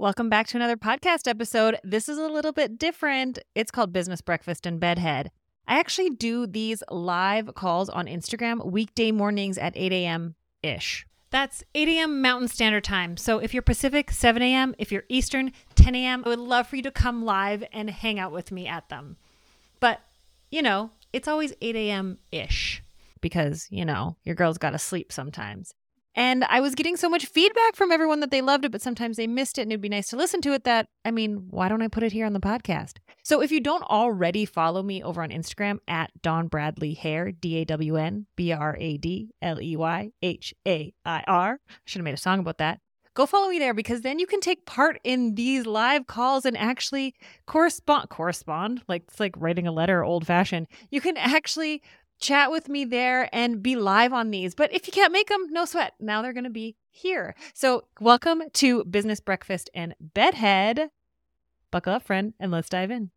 Welcome back to another podcast episode. This is a little bit different. It's called Business Breakfast and Bedhead. I actually do these live calls on Instagram weekday mornings at 8 a.m. ish. That's 8 a.m. Mountain Standard Time. So if you're Pacific, 7 a.m. If you're Eastern, 10 a.m. I would love for you to come live and hang out with me at them. But, you know, it's always 8 a.m. ish because, you know, your girl's got to sleep sometimes. And I was getting so much feedback from everyone that they loved it, but sometimes they missed it and it'd be nice to listen to it that, I mean, why don't I put it here on the podcast? So if you don't already follow me over on Instagram at Dawn Bradley Hair, D A W N B R A D L E Y H A I R, I should have made a song about that. Go follow me there because then you can take part in these live calls and actually correspond correspond like it's like writing a letter old fashioned. You can actually chat with me there and be live on these. But if you can't make them, no sweat. Now they're going to be here. So, welcome to Business Breakfast and Bedhead. Buckle up, friend, and let's dive in.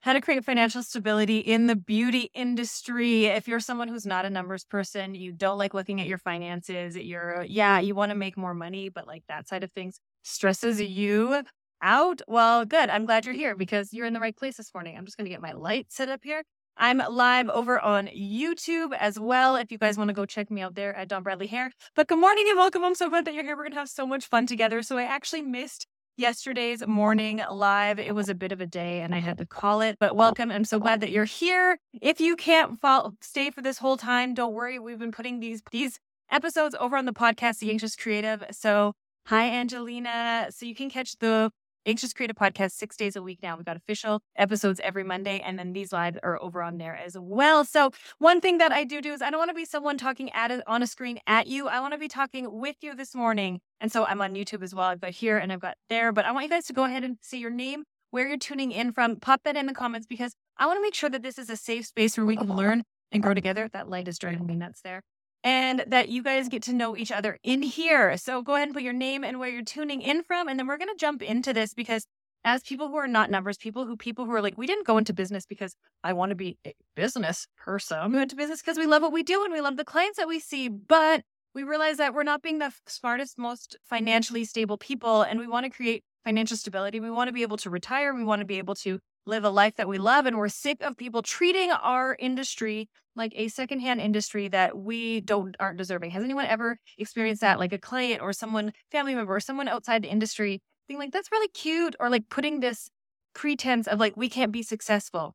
How to create financial stability in the beauty industry. If you're someone who's not a numbers person, you don't like looking at your finances, you're, yeah, you want to make more money, but like that side of things stresses you out. Well, good. I'm glad you're here because you're in the right place this morning. I'm just going to get my light set up here. I'm live over on YouTube as well. If you guys want to go check me out there at Dawn Bradley Hair. But good morning and welcome. I'm so glad that you're here. We're going to have so much fun together. So I actually missed yesterday's morning live. It was a bit of a day and I had to call it, but welcome. I'm so glad that you're here. If you can't follow, stay for this whole time, don't worry. We've been putting these, these episodes over on the podcast, The Anxious Creative. So hi, Angelina. So you can catch the Anxious Creative Podcast six days a week now. We've got official episodes every Monday, and then these lives are over on there as well. So, one thing that I do do is I don't want to be someone talking at a, on a screen at you. I want to be talking with you this morning. And so I'm on YouTube as well. I've got here and I've got there, but I want you guys to go ahead and say your name, where you're tuning in from. Pop that in the comments because I want to make sure that this is a safe space where we can learn and grow together. That light is driving me nuts there and that you guys get to know each other in here. So go ahead and put your name and where you're tuning in from. And then we're going to jump into this because as people who are not numbers people who people who are like we didn't go into business because i want to be a business person we went to business because we love what we do and we love the clients that we see but we realize that we're not being the smartest most financially stable people and we want to create financial stability we want to be able to retire we want to be able to live a life that we love and we're sick of people treating our industry like a secondhand industry that we don't aren't deserving. Has anyone ever experienced that like a client or someone family member or someone outside the industry being like that's really cute or like putting this pretense of like we can't be successful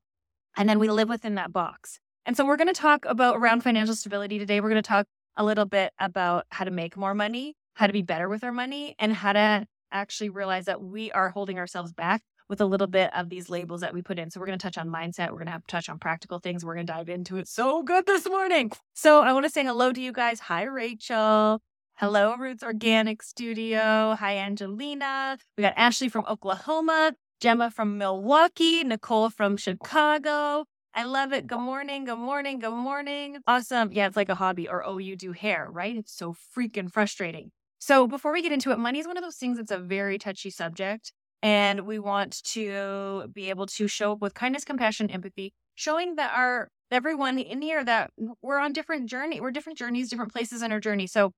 and then we live within that box. And so we're going to talk about around financial stability today. We're going to talk a little bit about how to make more money, how to be better with our money and how to actually realize that we are holding ourselves back with a little bit of these labels that we put in. So we're going to touch on mindset. We're going to have touch on practical things. We're going to dive into it so good this morning. So I want to say hello to you guys. Hi, Rachel. Hello, Roots Organic Studio. Hi, Angelina. We got Ashley from Oklahoma, Gemma from Milwaukee, Nicole from Chicago. I love it. Good morning. Good morning. Good morning. Awesome. Yeah, it's like a hobby or oh, you do hair, right? It's so freaking frustrating. So before we get into it, money is one of those things that's a very touchy subject. And we want to be able to show up with kindness, compassion, empathy, showing that our everyone in here that we're on different journey, we're different journeys, different places in our journey. So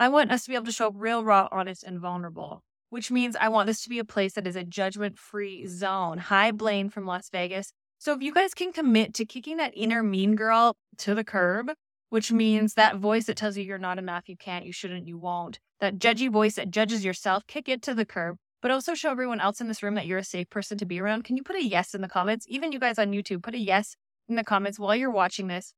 I want us to be able to show up real, raw, honest, and vulnerable, which means I want this to be a place that is a judgment free zone. Hi, Blaine from Las Vegas. So if you guys can commit to kicking that inner mean girl to the curb, which means that voice that tells you you're not enough, you can't, you shouldn't, you won't, that judgy voice that judges yourself, kick it to the curb but also show everyone else in this room that you're a safe person to be around. Can you put a yes in the comments? Even you guys on YouTube, put a yes in the comments while you're watching this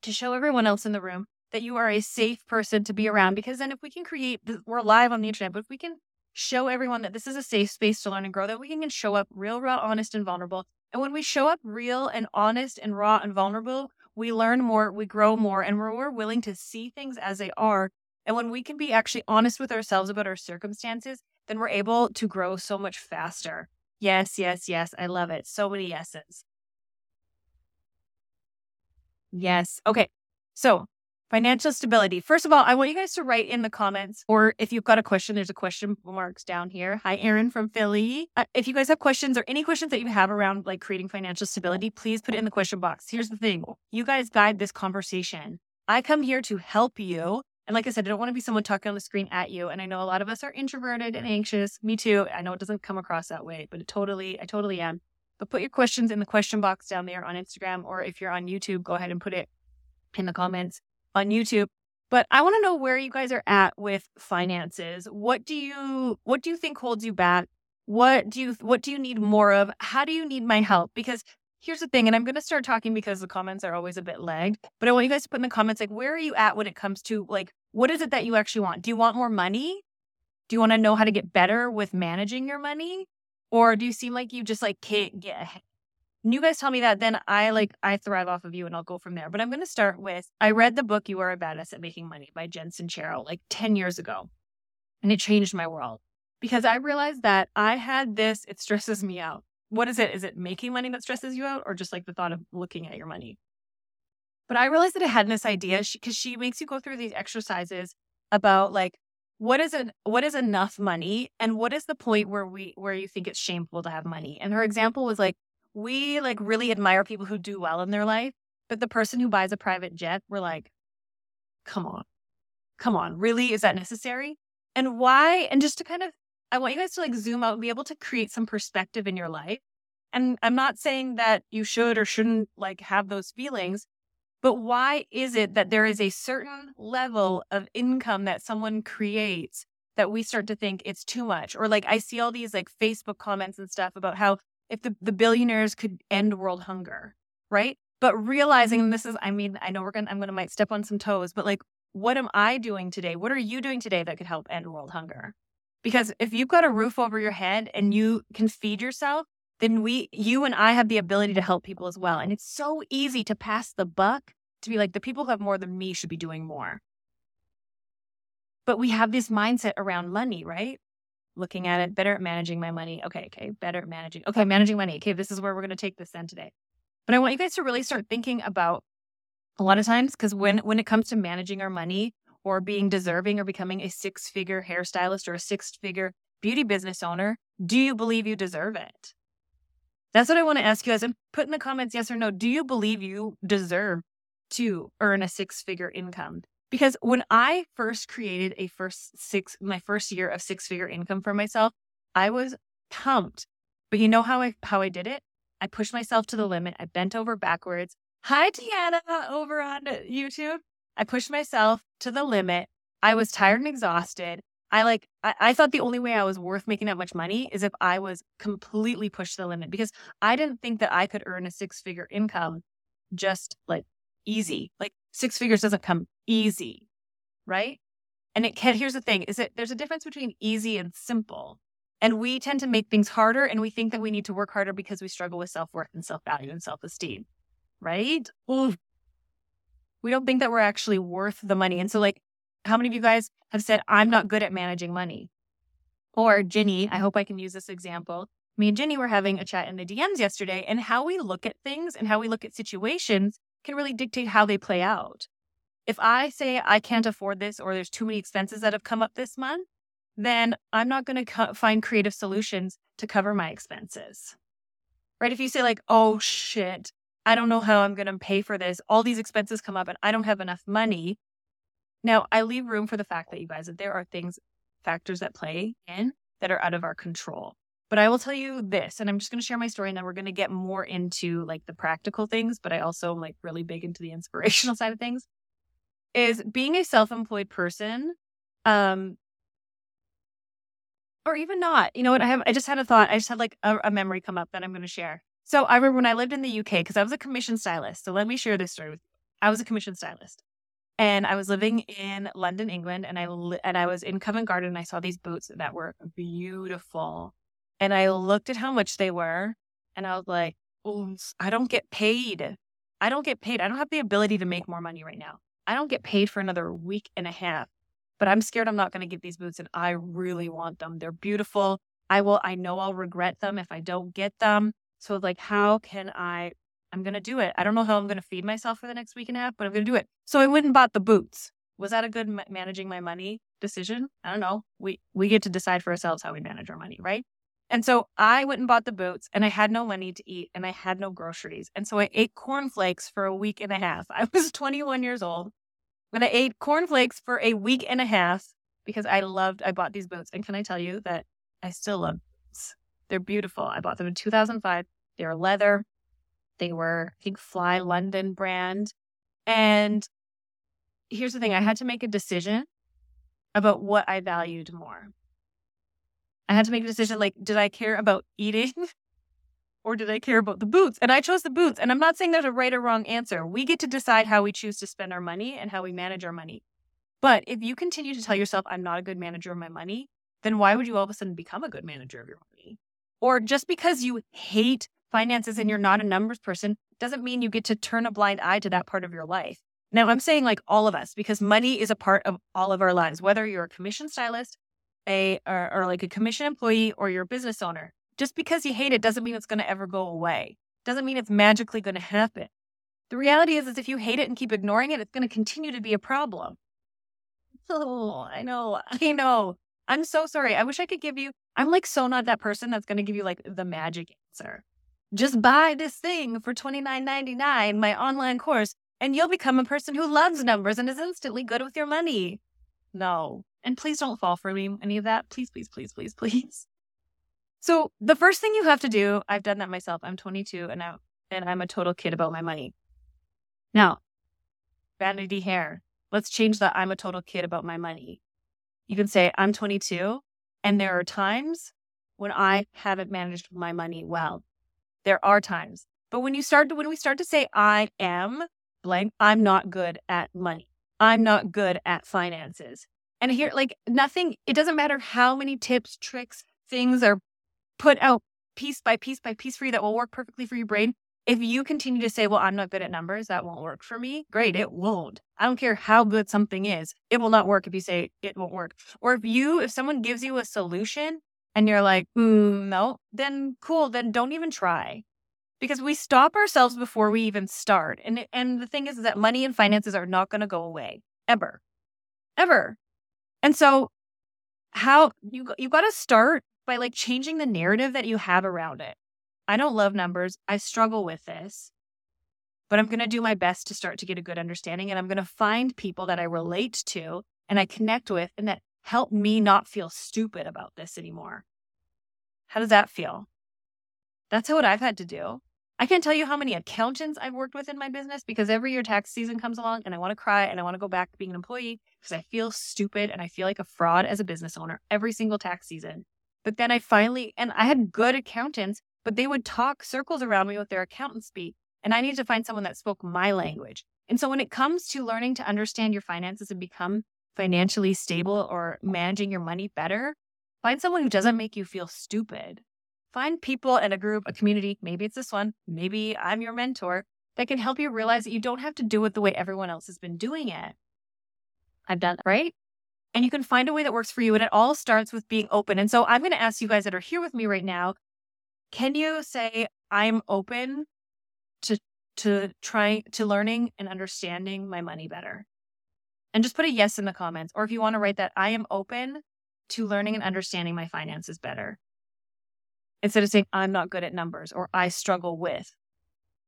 to show everyone else in the room that you are a safe person to be around. Because then if we can create, we're live on the internet, but if we can show everyone that this is a safe space to learn and grow, that we can show up real, raw, honest, and vulnerable. And when we show up real and honest and raw and vulnerable, we learn more, we grow more, and we're more willing to see things as they are. And when we can be actually honest with ourselves about our circumstances, then we're able to grow so much faster. Yes, yes, yes. I love it. So many yeses. Yes. Okay. So, financial stability. First of all, I want you guys to write in the comments, or if you've got a question, there's a question marks down here. Hi, Aaron from Philly. Uh, if you guys have questions or any questions that you have around like creating financial stability, please put it in the question box. Here's the thing you guys guide this conversation. I come here to help you And like I said, I don't want to be someone talking on the screen at you. And I know a lot of us are introverted and anxious. Me too. I know it doesn't come across that way, but it totally, I totally am. But put your questions in the question box down there on Instagram, or if you're on YouTube, go ahead and put it in the comments on YouTube. But I want to know where you guys are at with finances. What do you what do you think holds you back? What do you what do you need more of? How do you need my help? Because here's the thing, and I'm going to start talking because the comments are always a bit lagged. But I want you guys to put in the comments like where are you at when it comes to like what is it that you actually want? Do you want more money? Do you want to know how to get better with managing your money? Or do you seem like you just like can't get ahead? You guys tell me that, then I like I thrive off of you and I'll go from there. But I'm gonna start with I read the book You Are a Badass at Making Money by Jen Sincero like 10 years ago. And it changed my world because I realized that I had this, it stresses me out what is it? Is it making money that stresses you out or just like the thought of looking at your money? But I realized that I had this idea because she, she makes you go through these exercises about like what is it what is enough money and what is the point where we where you think it's shameful to have money? And her example was like we like really admire people who do well in their life but the person who buys a private jet we're like come on. Come on. Really? Is that necessary? And why and just to kind of I want you guys to like zoom out and be able to create some perspective in your life. And I'm not saying that you should or shouldn't like have those feelings, but why is it that there is a certain level of income that someone creates that we start to think it's too much? Or like I see all these like Facebook comments and stuff about how if the, the billionaires could end world hunger, right? But realizing mm-hmm. this is, I mean, I know we're gonna, I'm gonna might step on some toes, but like, what am I doing today? What are you doing today that could help end world hunger? Because if you've got a roof over your head and you can feed yourself, then we, you and I have the ability to help people as well. And it's so easy to pass the buck to be like, the people who have more than me should be doing more. But we have this mindset around money, right? Looking at it, better at managing my money. Okay, okay, better at managing. Okay, managing money. Okay, this is where we're going to take this then today. But I want you guys to really start thinking about a lot of times because when when it comes to managing our money, or being deserving or becoming a six figure hairstylist or a six figure beauty business owner, do you believe you deserve it? That's what I want to ask you guys. And put in the comments yes or no. Do you believe you deserve to earn a six figure income? Because when I first created a first six, my first year of six figure income for myself, I was pumped. But you know how I how I did it? I pushed myself to the limit. I bent over backwards. Hi, Tiana, over on YouTube. I pushed myself to the limit. I was tired and exhausted. I like, I, I, thought the only way I was worth making that much money is if I was completely pushed to the limit because I didn't think that I could earn a six figure income just like easy. Like six figures doesn't come easy, right? And it can, here's the thing is that there's a difference between easy and simple. And we tend to make things harder and we think that we need to work harder because we struggle with self worth and self value and self esteem, right? Ooh, we don't think that we're actually worth the money. And so, like, how many of you guys have said, I'm not good at managing money? Or Ginny, I hope I can use this example. Me and Ginny were having a chat in the DMs yesterday, and how we look at things and how we look at situations can really dictate how they play out. If I say I can't afford this or there's too many expenses that have come up this month, then I'm not going to co- find creative solutions to cover my expenses. Right? If you say, like, oh shit, I don't know how I'm going to pay for this. All these expenses come up and I don't have enough money. Now, I leave room for the fact that you guys, that there are things, factors that play in that are out of our control. But I will tell you this, and I'm just going to share my story and then we're going to get more into like the practical things, but I also am like really big into the inspirational side of things. Is being a self employed person, um, or even not, you know what? I have, I just had a thought. I just had like a, a memory come up that I'm going to share. So I remember when I lived in the UK, because I was a commission stylist. So let me share this story with you. I was a commission stylist. And I was living in London, England, and I li- and I was in Covent Garden and I saw these boots that were beautiful. And I looked at how much they were and I was like, oh, I don't get paid. I don't get paid. I don't have the ability to make more money right now. I don't get paid for another week and a half. But I'm scared I'm not going to get these boots and I really want them. They're beautiful. I will I know I'll regret them if I don't get them. So like, how can I? I'm gonna do it. I don't know how I'm gonna feed myself for the next week and a half, but I'm gonna do it. So I went and bought the boots. Was that a good ma- managing my money decision? I don't know. We we get to decide for ourselves how we manage our money, right? And so I went and bought the boots and I had no money to eat and I had no groceries. And so I ate cornflakes for a week and a half. I was 21 years old When I ate cornflakes for a week and a half because I loved, I bought these boots. And can I tell you that I still love boots? They're beautiful. I bought them in 2005. They were leather. They were, I think, Fly London brand. And here's the thing I had to make a decision about what I valued more. I had to make a decision like, did I care about eating or did I care about the boots? And I chose the boots. And I'm not saying there's a right or wrong answer. We get to decide how we choose to spend our money and how we manage our money. But if you continue to tell yourself, I'm not a good manager of my money, then why would you all of a sudden become a good manager of your money? Or just because you hate finances and you're not a numbers person doesn't mean you get to turn a blind eye to that part of your life. Now, I'm saying like all of us, because money is a part of all of our lives, whether you're a commission stylist, a or, or like a commission employee, or you're a business owner. Just because you hate it doesn't mean it's going to ever go away. Doesn't mean it's magically going to happen. The reality is, is if you hate it and keep ignoring it, it's going to continue to be a problem. Oh, I know, I know. I'm so sorry. I wish I could give you. I'm like so not that person that's going to give you like the magic answer. Just buy this thing for $29.99, my online course, and you'll become a person who loves numbers and is instantly good with your money. No. And please don't fall for me, any of that. Please, please, please, please, please. So the first thing you have to do, I've done that myself. I'm 22 and now, and I'm a total kid about my money. Now, vanity hair. Let's change that. I'm a total kid about my money. You can say I'm 22 and there are times when I haven't managed my money well. There are times. But when you start to, when we start to say I am blank, I'm not good at money. I'm not good at finances. And here, like nothing, it doesn't matter how many tips, tricks, things are put out piece by piece by piece for you that will work perfectly for your brain. If you continue to say, well, I'm not good at numbers, that won't work for me, great, it won't. I don't care how good something is, it will not work if you say it won't work. Or if you, if someone gives you a solution and you're like, mm, no, then cool, then don't even try because we stop ourselves before we even start. And and the thing is, is that money and finances are not going to go away ever, ever. And so, how you you got to start by like changing the narrative that you have around it. I don't love numbers. I struggle with this, but I'm going to do my best to start to get a good understanding, and I'm going to find people that I relate to and I connect with, and that help me not feel stupid about this anymore. How does that feel? That's what I've had to do. I can't tell you how many accountants I've worked with in my business because every year tax season comes along and I want to cry and I want to go back to being an employee because I feel stupid and I feel like a fraud as a business owner every single tax season. But then I finally, and I had good accountants, but they would talk circles around me with their accountant speak. And I needed to find someone that spoke my language. And so when it comes to learning to understand your finances and become financially stable or managing your money better, find someone who doesn't make you feel stupid Find people in a group, a community, maybe it's this one, maybe I'm your mentor, that can help you realize that you don't have to do it the way everyone else has been doing it. I've done that, right? And you can find a way that works for you. And it all starts with being open. And so I'm going to ask you guys that are here with me right now can you say, I'm open to, to trying to learning and understanding my money better? And just put a yes in the comments. Or if you want to write that, I am open to learning and understanding my finances better instead of saying, I'm not good at numbers or I struggle with.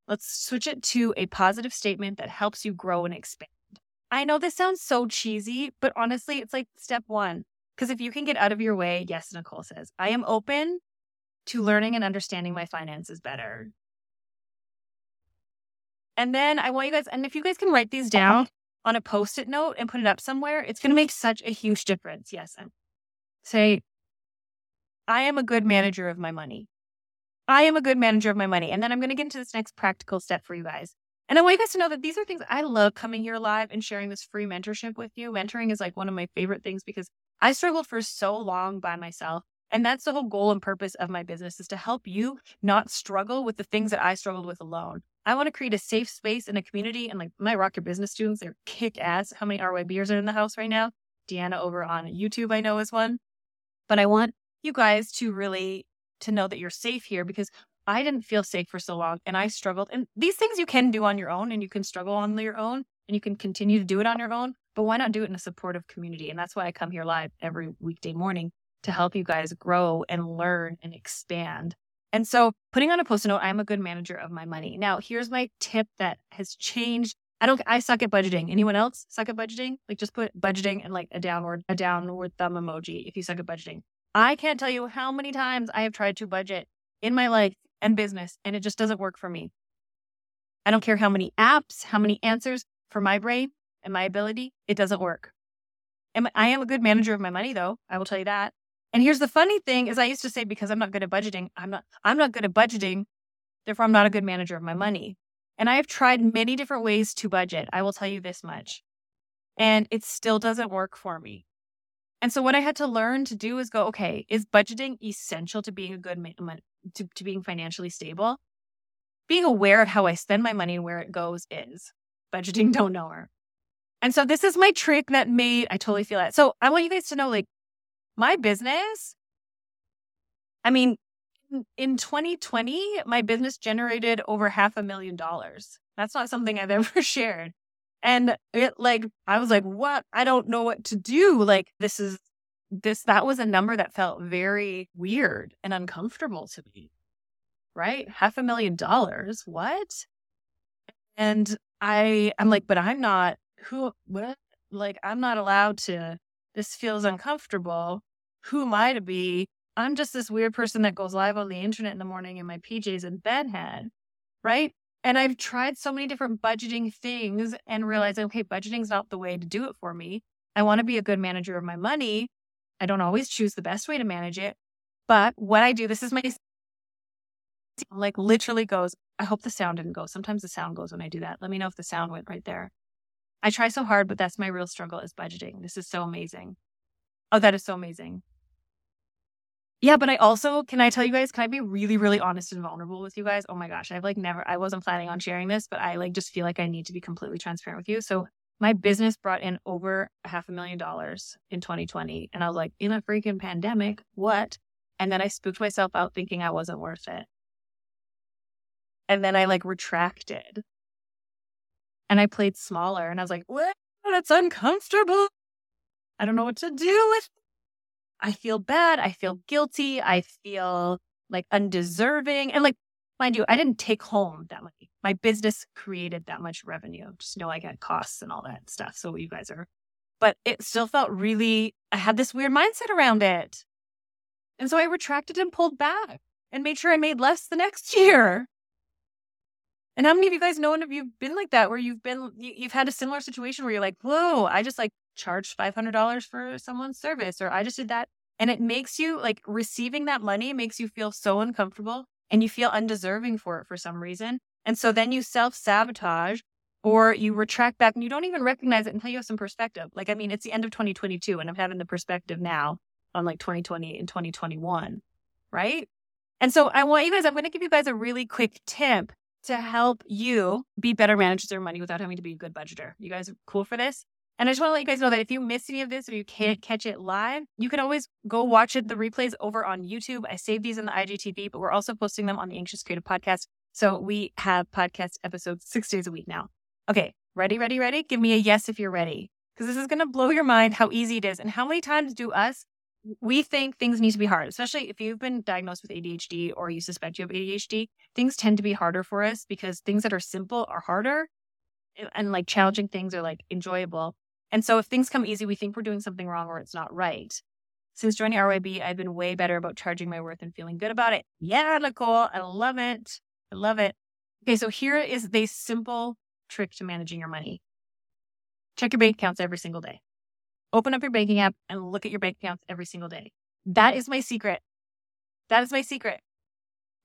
Let's switch it to a positive statement that helps you grow and expand. I know this sounds so cheesy, but honestly, it's like step one. Because if you can get out of your way, yes, Nicole says, I am open to learning and understanding my finances better. And then I want you guys, and if you guys can write these down on a post it note and put it up somewhere, it's going to mm-hmm. make such a huge difference. Yes. And say, I am a good manager of my money. I am a good manager of my money. And then I'm going to get into this next practical step for you guys. And I want you guys to know that these are things I love coming here live and sharing this free mentorship with you. Mentoring is like one of my favorite things because I struggled for so long by myself. And that's the whole goal and purpose of my business is to help you not struggle with the things that I struggled with alone. I want to create a safe space in a community. And like my Rock Your Business students, they're kick ass. How many RYBers are in the house right now? Deanna over on YouTube, I know is one. But I want you guys to really to know that you're safe here because I didn't feel safe for so long and I struggled. And these things you can do on your own and you can struggle on your own and you can continue to do it on your own, but why not do it in a supportive community? And that's why I come here live every weekday morning to help you guys grow and learn and expand. And so putting on a post-it note, I'm a good manager of my money. Now, here's my tip that has changed I don't I suck at budgeting. Anyone else suck at budgeting? Like just put budgeting and like a downward a downward thumb emoji if you suck at budgeting. I can't tell you how many times I have tried to budget in my life and business and it just doesn't work for me. I don't care how many apps, how many answers for my brain and my ability, it doesn't work. I am a good manager of my money though, I will tell you that. And here's the funny thing is I used to say because I'm not good at budgeting, I'm not I'm not good at budgeting, therefore I'm not a good manager of my money. And I have tried many different ways to budget. I will tell you this much. And it still doesn't work for me. And so what I had to learn to do is go, okay, is budgeting essential to being a good man, to, to being financially stable? Being aware of how I spend my money and where it goes is. Budgeting don't know her. And so this is my trick that made I totally feel it. So I want you guys to know like my business, I mean, in 2020, my business generated over half a million dollars. That's not something I've ever shared. And it like, I was like, what? I don't know what to do. Like, this is this, that was a number that felt very weird and uncomfortable to me. Right? Half a million dollars. What? And I, I'm like, but I'm not who, what? Like, I'm not allowed to, this feels uncomfortable. Who am I to be I'm just this weird person that goes live on the internet in the morning in my PJs and bedhead, right? And I've tried so many different budgeting things and realized, okay, budgeting's not the way to do it for me. I want to be a good manager of my money. I don't always choose the best way to manage it. But what I do, this is my like literally goes. I hope the sound didn't go. Sometimes the sound goes when I do that. Let me know if the sound went right there. I try so hard, but that's my real struggle is budgeting. This is so amazing. Oh, that is so amazing. Yeah, but I also can I tell you guys, can I be really, really honest and vulnerable with you guys? Oh my gosh, I've like never I wasn't planning on sharing this, but I like just feel like I need to be completely transparent with you. So my business brought in over a half a million dollars in 2020. And I was like, in a freaking pandemic, what? And then I spooked myself out thinking I wasn't worth it. And then I like retracted. And I played smaller and I was like, what? That's uncomfortable. I don't know what to do with I feel bad. I feel guilty. I feel like undeserving. And like, mind you, I didn't take home that money. My business created that much revenue. Just know I got costs and all that stuff. So you guys are, but it still felt really, I had this weird mindset around it. And so I retracted and pulled back and made sure I made less the next year. And how many of you guys know and have you been like that where you've been, you've had a similar situation where you're like, whoa, I just like charged $500 for someone's service or I just did that. And it makes you like receiving that money makes you feel so uncomfortable and you feel undeserving for it for some reason. And so then you self sabotage or you retract back and you don't even recognize it until you have some perspective. Like, I mean, it's the end of 2022 and I'm having the perspective now on like 2020 and 2021, right? And so I want you guys, I'm going to give you guys a really quick tip to help you be better managers of your money without having to be a good budgeter. You guys are cool for this? And I just want to let you guys know that if you miss any of this or you can't mm-hmm. catch it live, you can always go watch it, the replays over on YouTube. I save these in the IGTV, but we're also posting them on the Anxious Creative Podcast. So we have podcast episodes six days a week now. Okay, ready, ready, ready? Give me a yes if you're ready. Because this is going to blow your mind how easy it is. And how many times do us, we think things need to be hard, especially if you've been diagnosed with ADHD or you suspect you have ADHD. Things tend to be harder for us because things that are simple are harder and like challenging things are like enjoyable. And so if things come easy, we think we're doing something wrong or it's not right. Since joining RYB, I've been way better about charging my worth and feeling good about it. Yeah, Nicole, I love it. I love it. Okay, so here is the simple trick to managing your money. Check your bank accounts every single day. Open up your banking app and look at your bank accounts every single day. That is my secret. That is my secret.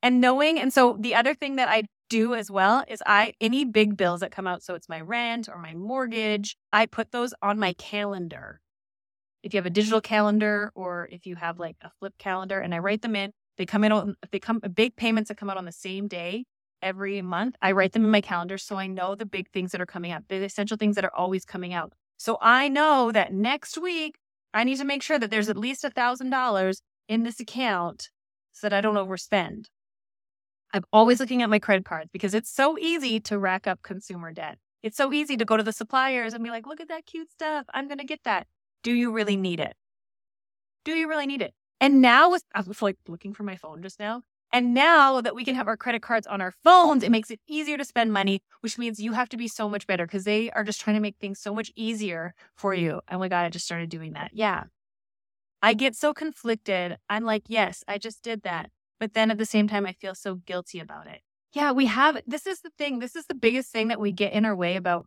And knowing, and so the other thing that I do as well is I any big bills that come out, so it's my rent or my mortgage, I put those on my calendar. If you have a digital calendar or if you have like a flip calendar and I write them in, they come in on they come big payments that come out on the same day every month. I write them in my calendar so I know the big things that are coming up, the essential things that are always coming out. So I know that next week I need to make sure that there's at least a thousand dollars in this account so that I don't overspend. I'm always looking at my credit cards because it's so easy to rack up consumer debt. It's so easy to go to the suppliers and be like, look at that cute stuff. I'm going to get that. Do you really need it? Do you really need it? And now with, I was like looking for my phone just now. And now that we can have our credit cards on our phones, it makes it easier to spend money, which means you have to be so much better because they are just trying to make things so much easier for you. Oh my God, I just started doing that. Yeah. I get so conflicted. I'm like, yes, I just did that. But then at the same time, I feel so guilty about it. Yeah, we have this is the thing. This is the biggest thing that we get in our way about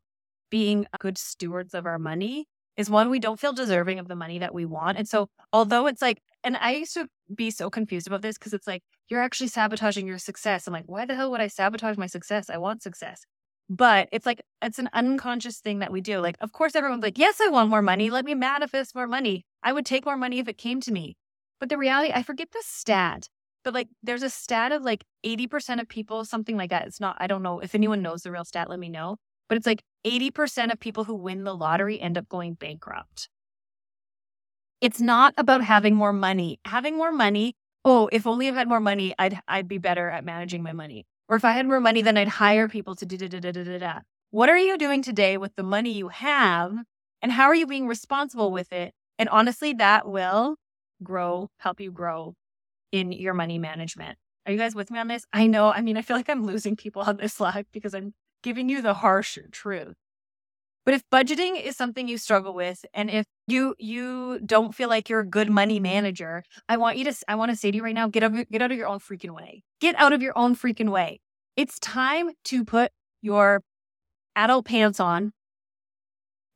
being good stewards of our money is one, we don't feel deserving of the money that we want. And so, although it's like, and I used to be so confused about this because it's like, you're actually sabotaging your success. I'm like, why the hell would I sabotage my success? I want success. But it's like, it's an unconscious thing that we do. Like, of course, everyone's like, yes, I want more money. Let me manifest more money. I would take more money if it came to me. But the reality, I forget the stat, but like, there's a stat of like 80% of people, something like that. It's not, I don't know if anyone knows the real stat, let me know. But it's like 80% of people who win the lottery end up going bankrupt. It's not about having more money. Having more money, oh, if only I had more money, I'd I'd be better at managing my money. Or if I had more money, then I'd hire people to da da da da da da. What are you doing today with the money you have? And how are you being responsible with it? And honestly, that will grow, help you grow in your money management. Are you guys with me on this? I know. I mean, I feel like I'm losing people on this live because I'm giving you the harsh truth. But if budgeting is something you struggle with and if you you don't feel like you're a good money manager, I want you to I want to say to you right now, get out get out of your own freaking way. Get out of your own freaking way. It's time to put your adult pants on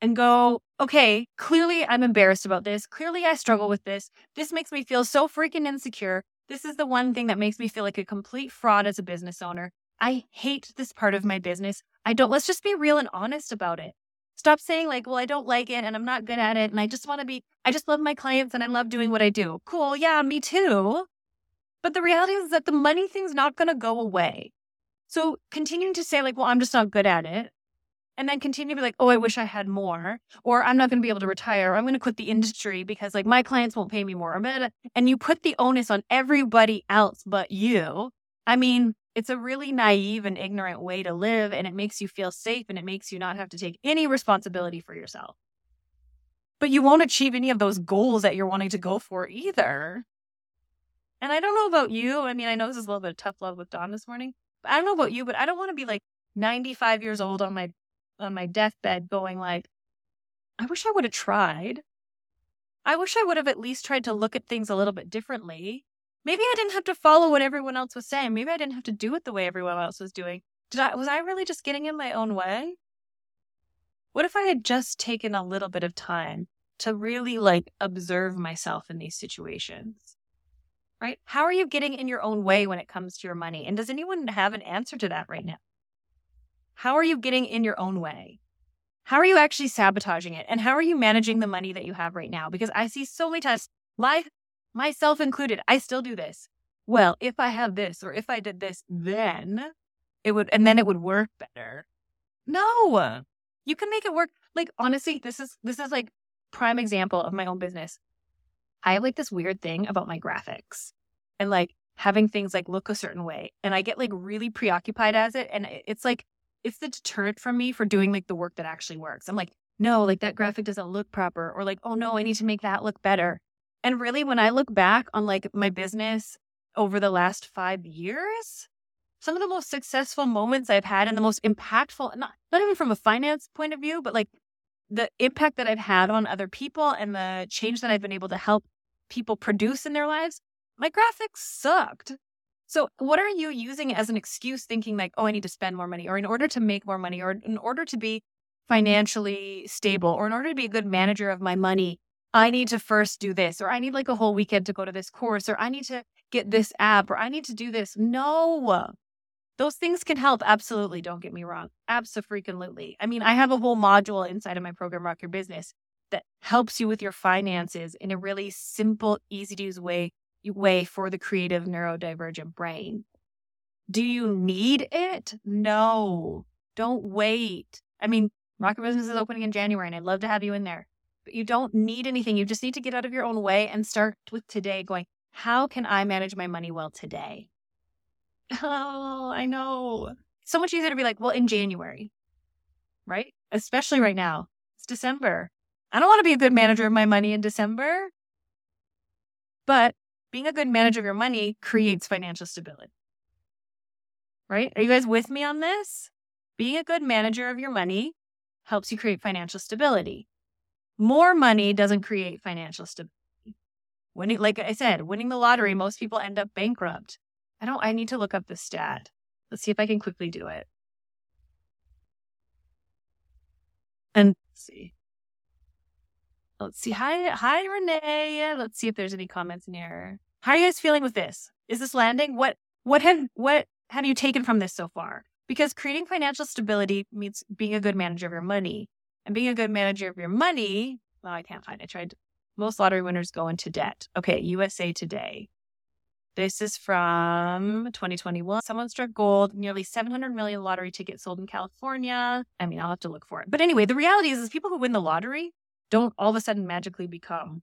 and go, okay, clearly I'm embarrassed about this. Clearly I struggle with this. This makes me feel so freaking insecure. This is the one thing that makes me feel like a complete fraud as a business owner. I hate this part of my business. I don't, let's just be real and honest about it. Stop saying, like, well, I don't like it and I'm not good at it. And I just want to be, I just love my clients and I love doing what I do. Cool. Yeah, me too. But the reality is that the money thing's not going to go away. So continuing to say, like, well, I'm just not good at it. And then continue to be like, oh, I wish I had more, or I'm not going to be able to retire, or I'm going to quit the industry because like my clients won't pay me more. And you put the onus on everybody else but you. I mean, it's a really naive and ignorant way to live, and it makes you feel safe and it makes you not have to take any responsibility for yourself. But you won't achieve any of those goals that you're wanting to go for either. And I don't know about you. I mean, I know this is a little bit of tough love with Dawn this morning. But I don't know about you, but I don't want to be like 95 years old on my on my deathbed going like, I wish I would have tried. I wish I would have at least tried to look at things a little bit differently. Maybe I didn't have to follow what everyone else was saying. Maybe I didn't have to do it the way everyone else was doing. Did I was I really just getting in my own way? What if I had just taken a little bit of time to really like observe myself in these situations? Right? How are you getting in your own way when it comes to your money? And does anyone have an answer to that right now? How are you getting in your own way? How are you actually sabotaging it? And how are you managing the money that you have right now? Because I see so many times life myself included, I still do this. Well, if I have this or if I did this, then it would, and then it would work better. No, you can make it work. Like, honestly, this is, this is like prime example of my own business. I have like this weird thing about my graphics and like having things like look a certain way. And I get like really preoccupied as it. And it's like, it's the deterrent from me for doing like the work that actually works. I'm like, no, like that graphic doesn't look proper. Or like, oh no, I need to make that look better. And really, when I look back on like my business over the last five years, some of the most successful moments I've had and the most impactful, not, not even from a finance point of view, but like the impact that I've had on other people and the change that I've been able to help people produce in their lives, my graphics sucked. So, what are you using as an excuse thinking like, oh, I need to spend more money, or in order to make more money, or in order to be financially stable, or in order to be a good manager of my money, I need to first do this, or I need like a whole weekend to go to this course, or I need to get this app, or I need to do this. No, those things can help. Absolutely. Don't get me wrong. Absolutely. I mean, I have a whole module inside of my program, Rock Your Business, that helps you with your finances in a really simple, easy to use way, way for the creative neurodivergent brain. Do you need it? No, don't wait. I mean, Rock Your Business is opening in January, and I'd love to have you in there you don't need anything. You just need to get out of your own way and start with today going, how can I manage my money well today? Oh, I know. So much easier to be like, well, in January, right? Especially right now. It's December. I don't want to be a good manager of my money in December. But being a good manager of your money creates financial stability. Right? Are you guys with me on this? Being a good manager of your money helps you create financial stability. More money doesn't create financial stability. Winning, like I said, winning the lottery, most people end up bankrupt. I don't, I need to look up the stat. Let's see if I can quickly do it. And let's see. Let's see. Hi, hi, Renee. Let's see if there's any comments in here. How are you guys feeling with this? Is this landing? What, what have, what have you taken from this so far? Because creating financial stability means being a good manager of your money. And being a good manager of your money, well, I can't find it. I tried. Most lottery winners go into debt. Okay, USA Today. This is from 2021. Someone struck gold. Nearly 700 million lottery tickets sold in California. I mean, I'll have to look for it. But anyway, the reality is, is people who win the lottery don't all of a sudden magically become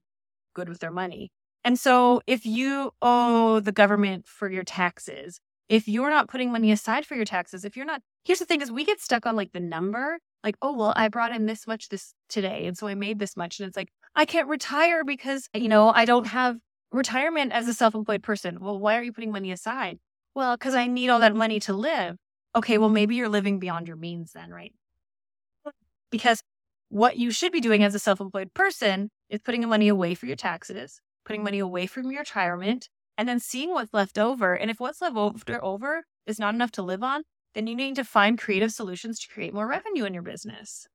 good with their money. And so if you owe the government for your taxes, if you're not putting money aside for your taxes, if you're not, here's the thing is we get stuck on like the number, like, oh, well, I brought in this much this today. And so I made this much. And it's like, I can't retire because, you know, I don't have retirement as a self-employed person. Well, why are you putting money aside? Well, because I need all that money to live. Okay, well, maybe you're living beyond your means then, right? Because what you should be doing as a self employed person is putting money away for your taxes, putting money away from your retirement, and then seeing what's left over. And if what's left over is not enough to live on, then you need to find creative solutions to create more revenue in your business.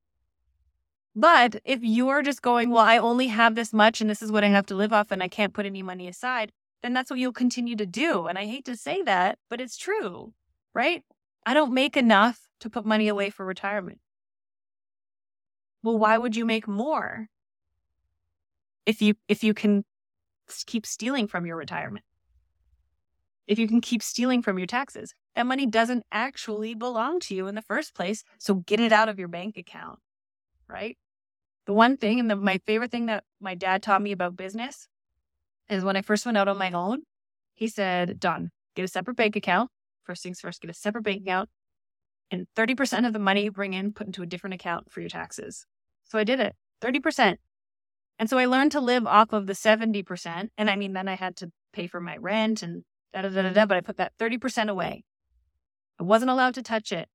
But if you're just going, well, I only have this much and this is what I have to live off and I can't put any money aside, then that's what you'll continue to do. And I hate to say that, but it's true, right? I don't make enough to put money away for retirement. Well, why would you make more if you if you can keep stealing from your retirement? If you can keep stealing from your taxes, that money doesn't actually belong to you in the first place. So get it out of your bank account, right? The one thing and the, my favorite thing that my dad taught me about business is when I first went out on my own, he said, Dawn, get a separate bank account. First things first, get a separate bank account and 30% of the money you bring in, put into a different account for your taxes. So I did it 30%. And so I learned to live off of the 70%. And I mean, then I had to pay for my rent and da da da da, da but I put that 30% away. I wasn't allowed to touch it.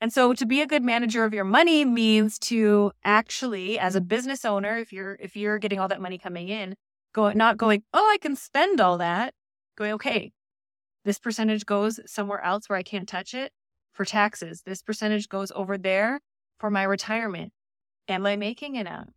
And so to be a good manager of your money means to actually, as a business owner, if you're if you're getting all that money coming in, go not going, oh, I can spend all that. Going, okay, this percentage goes somewhere else where I can't touch it for taxes. This percentage goes over there for my retirement. Am I making enough?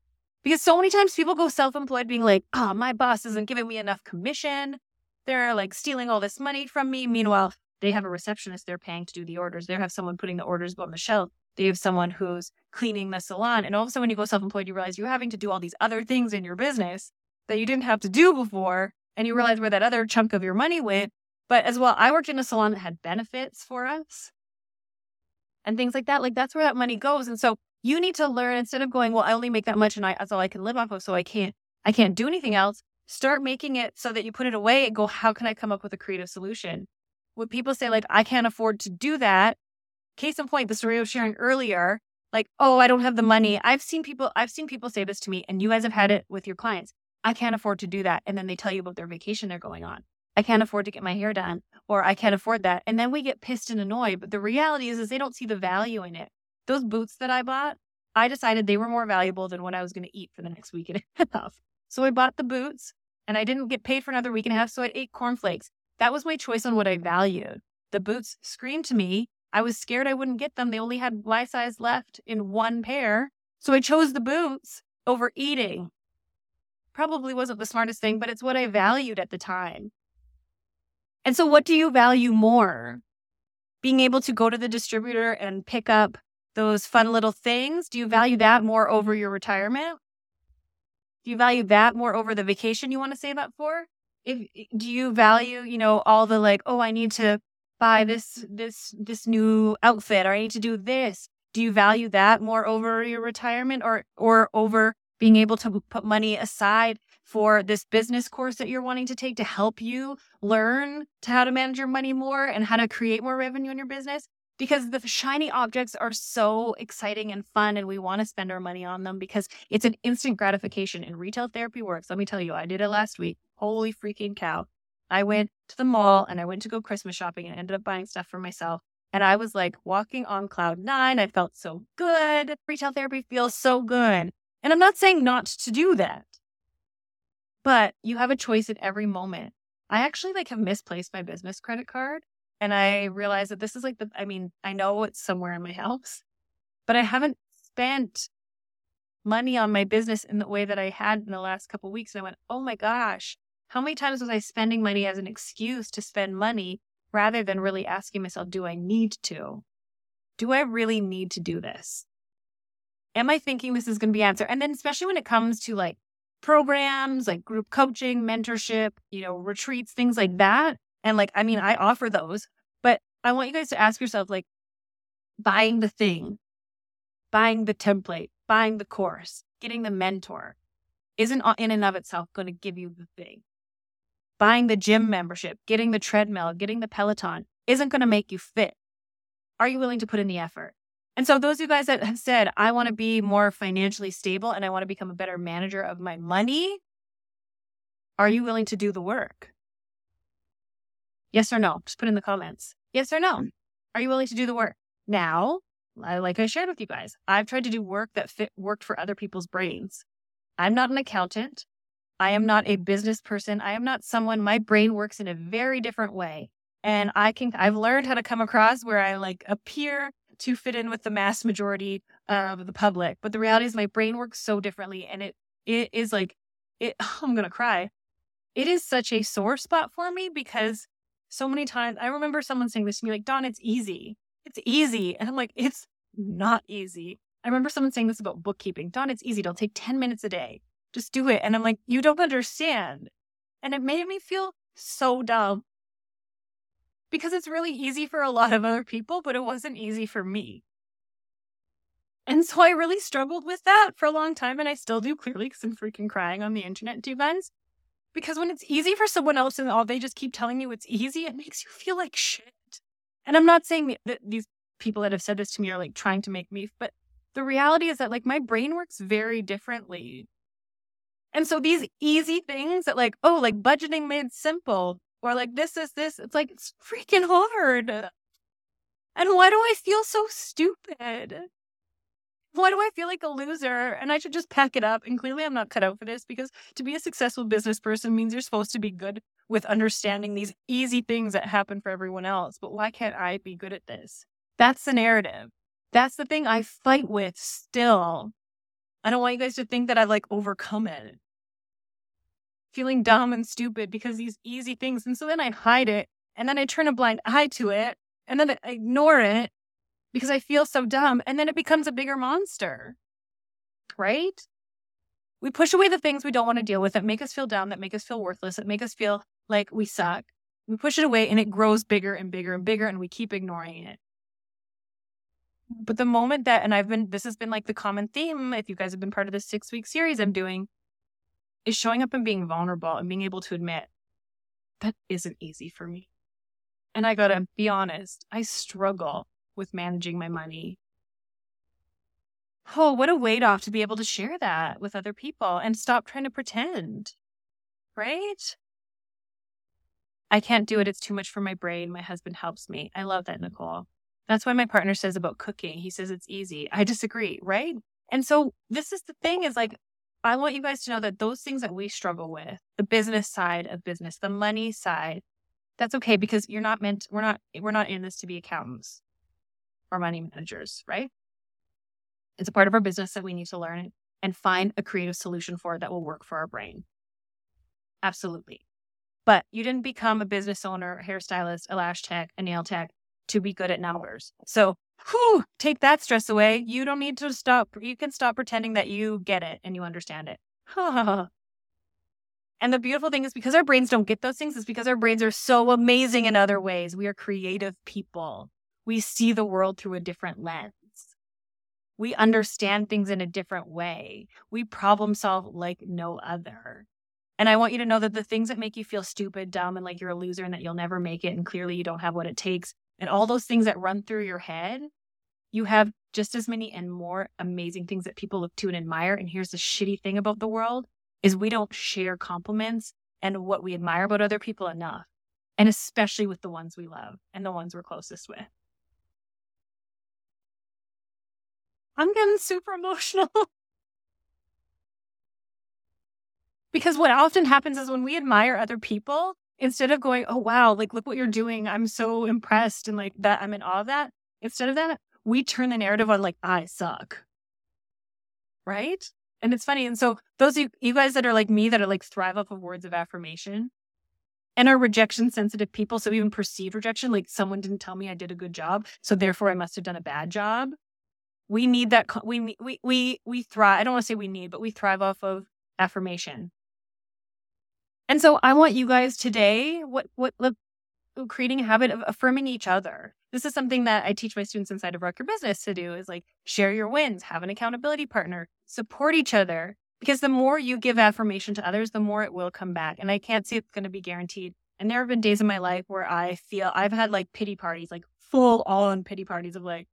Because so many times people go self employed being like, oh, my boss isn't giving me enough commission. They're like stealing all this money from me. Meanwhile, they have a receptionist they're paying to do the orders. They have someone putting the orders on the shelf. They have someone who's cleaning the salon. And all of a sudden, when you go self employed, you realize you're having to do all these other things in your business that you didn't have to do before. And you realize where that other chunk of your money went. But as well, I worked in a salon that had benefits for us and things like that. Like that's where that money goes. And so you need to learn instead of going, well, I only make that much and I, that's all I can live off of. So I can't, I can't do anything else. Start making it so that you put it away and go, how can I come up with a creative solution? When people say like, I can't afford to do that. Case in point, the story I was sharing earlier, like, oh, I don't have the money. I've seen people, I've seen people say this to me and you guys have had it with your clients. I can't afford to do that. And then they tell you about their vacation they're going on. I can't afford to get my hair done or I can't afford that. And then we get pissed and annoyed. But the reality is, is they don't see the value in it. Those boots that I bought, I decided they were more valuable than what I was going to eat for the next week and a half. So I bought the boots and I didn't get paid for another week and a half. So I ate cornflakes. That was my choice on what I valued. The boots screamed to me. I was scared I wouldn't get them. They only had my size left in one pair. So I chose the boots over eating. Probably wasn't the smartest thing, but it's what I valued at the time. And so, what do you value more? Being able to go to the distributor and pick up those fun little things? Do you value that more over your retirement? Do you value that more over the vacation you want to save up for? If do you value, you know, all the like, oh, I need to buy this this this new outfit or I need to do this. Do you value that more over your retirement or or over being able to put money aside for this business course that you're wanting to take to help you learn to how to manage your money more and how to create more revenue in your business? Because the shiny objects are so exciting and fun and we want to spend our money on them because it's an instant gratification and retail therapy works. Let me tell you i did it last week holy freaking cow. I mm. went to the mall and I went to go Christmas shopping and ended up buying stuff for myself. And I was like walking on cloud nine. I felt so good. Retail therapy feels so good. And I'm not saying not to do that, but you have a choice at every moment. I actually like have misplaced my business credit card. And I realized that this is like the, I mean, I know it's somewhere in my house, but I haven't spent money on my business in the way that I had in the last couple weeks. And I went, oh my gosh, how many times was I spending money as an excuse to spend money rather than really asking myself, do I need to? Do I really need to do this? Am I thinking this is going to be answer? And then especially when it comes to like programs, like group coaching, mentorship, you know, retreats, things like that. And like, I mean, I offer those, but I want you guys to ask yourself, like, buying the thing, buying the template, buying the course, getting the mentor isn't in and of itself going to give you the thing. Buying the gym membership, getting the treadmill, getting the Peloton isn't going to make you fit. Are you willing to put in the effort? And so, those of you guys that have said, I want to be more financially stable and I want to become a better manager of my money, are you willing to do the work? Yes or no? Just put in the comments. Yes or no? Are you willing to do the work? Now, like I shared with you guys, I've tried to do work that fit, worked for other people's brains. I'm not an accountant. I am not a business person. I am not someone, my brain works in a very different way. And I can, I've learned how to come across where I like appear to fit in with the mass majority of the public. But the reality is my brain works so differently. And it, it is like, it, I'm going to cry. It is such a sore spot for me because so many times I remember someone saying this to me, like, Dawn, it's easy. It's easy. And I'm like, it's not easy. I remember someone saying this about bookkeeping. Dawn, it's easy. It'll take 10 minutes a day. Just do it. And I'm like, you don't understand. And it made me feel so dumb because it's really easy for a lot of other people, but it wasn't easy for me. And so I really struggled with that for a long time. And I still do clearly because I'm freaking crying on the internet too, guys. Because when it's easy for someone else and all they just keep telling you it's easy, it makes you feel like shit. And I'm not saying that these people that have said this to me are like trying to make me, but the reality is that like my brain works very differently. And so these easy things that like, oh, like budgeting made simple or like this is this, it's like it's freaking hard. And why do I feel so stupid? Why do I feel like a loser and I should just pack it up? And clearly I'm not cut out for this because to be a successful business person means you're supposed to be good with understanding these easy things that happen for everyone else. But why can't I be good at this? That's the narrative. That's the thing I fight with still. I don't want you guys to think that I've like overcome it. Feeling dumb and stupid because these easy things. And so then I hide it and then I turn a blind eye to it and then I ignore it because I feel so dumb. And then it becomes a bigger monster. Right? We push away the things we don't want to deal with that make us feel dumb, that make us feel worthless, that make us feel like we suck. We push it away and it grows bigger and bigger and bigger and we keep ignoring it. But the moment that, and I've been, this has been like the common theme, if you guys have been part of this six week series I'm doing, is showing up and being vulnerable and being able to admit that isn't easy for me. And I gotta be honest, I struggle with managing my money. Oh, what a weight off to be able to share that with other people and stop trying to pretend. Right? I can't do it. It's too much for my brain. My husband helps me. I love that, Nicole. That's why my partner says about cooking. He says it's easy. I disagree, right? And so this is the thing is like, I want you guys to know that those things that we struggle with, the business side of business, the money side, that's okay because you're not meant, we're not, we're not in this to be accountants or money managers, right? It's a part of our business that we need to learn and find a creative solution for that will work for our brain. Absolutely. But you didn't become a business owner, a hairstylist, a lash tech, a nail tech to be good at numbers. So, whew, take that stress away. You don't need to stop. You can stop pretending that you get it and you understand it. and the beautiful thing is because our brains don't get those things, is because our brains are so amazing in other ways. We are creative people. We see the world through a different lens. We understand things in a different way. We problem solve like no other. And I want you to know that the things that make you feel stupid, dumb, and like you're a loser and that you'll never make it, and clearly you don't have what it takes, and all those things that run through your head, you have just as many and more amazing things that people look to and admire. And here's the shitty thing about the world is we don't share compliments and what we admire about other people enough. And especially with the ones we love and the ones we're closest with. I'm getting super emotional. because what often happens is when we admire other people, instead of going, oh, wow, like, look what you're doing. I'm so impressed and like that, I'm in awe of that. Instead of that, we turn the narrative on like, I suck. Right. And it's funny. And so, those you, you guys that are like me that are like thrive off of words of affirmation and are rejection sensitive people. So, even perceived rejection, like someone didn't tell me I did a good job. So, therefore, I must have done a bad job. We need that. We, we, we, we thrive. I don't want to say we need, but we thrive off of affirmation. And so I want you guys today, what, what, look, creating a habit of affirming each other. This is something that I teach my students inside of Rock Your Business to do is like share your wins, have an accountability partner, support each other. Because the more you give affirmation to others, the more it will come back. And I can't say it's going to be guaranteed. And there have been days in my life where I feel I've had like pity parties, like full on pity parties of like,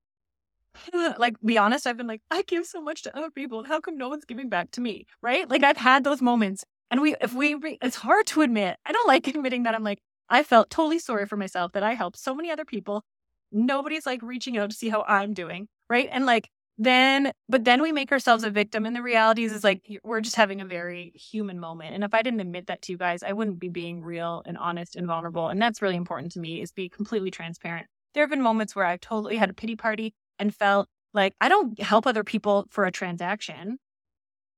like be honest, I've been like, I give so much to other people. How come no one's giving back to me? Right? Like I've had those moments and we, if we, it's hard to admit. I don't like admitting that I'm like, I felt totally sorry for myself that I helped so many other people. Nobody's like reaching out to see how I'm doing. Right. And like, then, but then we make ourselves a victim. And the reality is, is like, we're just having a very human moment. And if I didn't admit that to you guys, I wouldn't be being real and honest and vulnerable. And that's really important to me is be completely transparent. There have been moments where I've totally had a pity party and felt like I don't help other people for a transaction.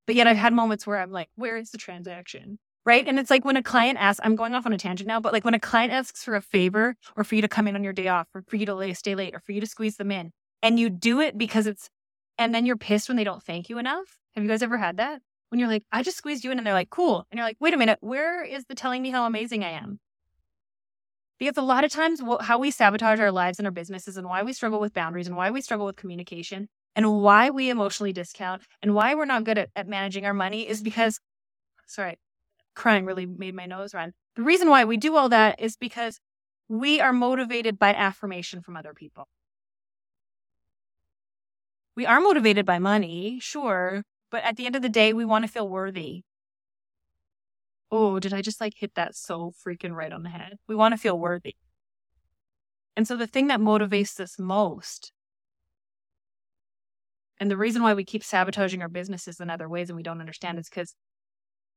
But yet I've had moments where I'm like, where is the transaction? Right. And it's like when a client asks, I'm going off on a tangent now, but like when a client asks for a favor or for you to come in on your day off or for you to stay late or for you to squeeze them in and you do it because it's, and then you're pissed when they don't thank you enough. Have you guys ever had that? When you're like, I just squeezed you in and they're like, cool. And you're like, wait a minute, where is the telling me how amazing I am? Because a lot of times, how we sabotage our lives and our businesses and why we struggle with boundaries and why we struggle with communication and why we emotionally discount and why we're not good at, at managing our money is because, sorry, crying really made my nose run. The reason why we do all that is because we are motivated by affirmation from other people. We are motivated by money, sure, but at the end of the day, we want to feel worthy. Oh, did I just like hit that so freaking right on the head? We want to feel worthy. And so the thing that motivates us most and the reason why we keep sabotaging our businesses in other ways and we don't understand is because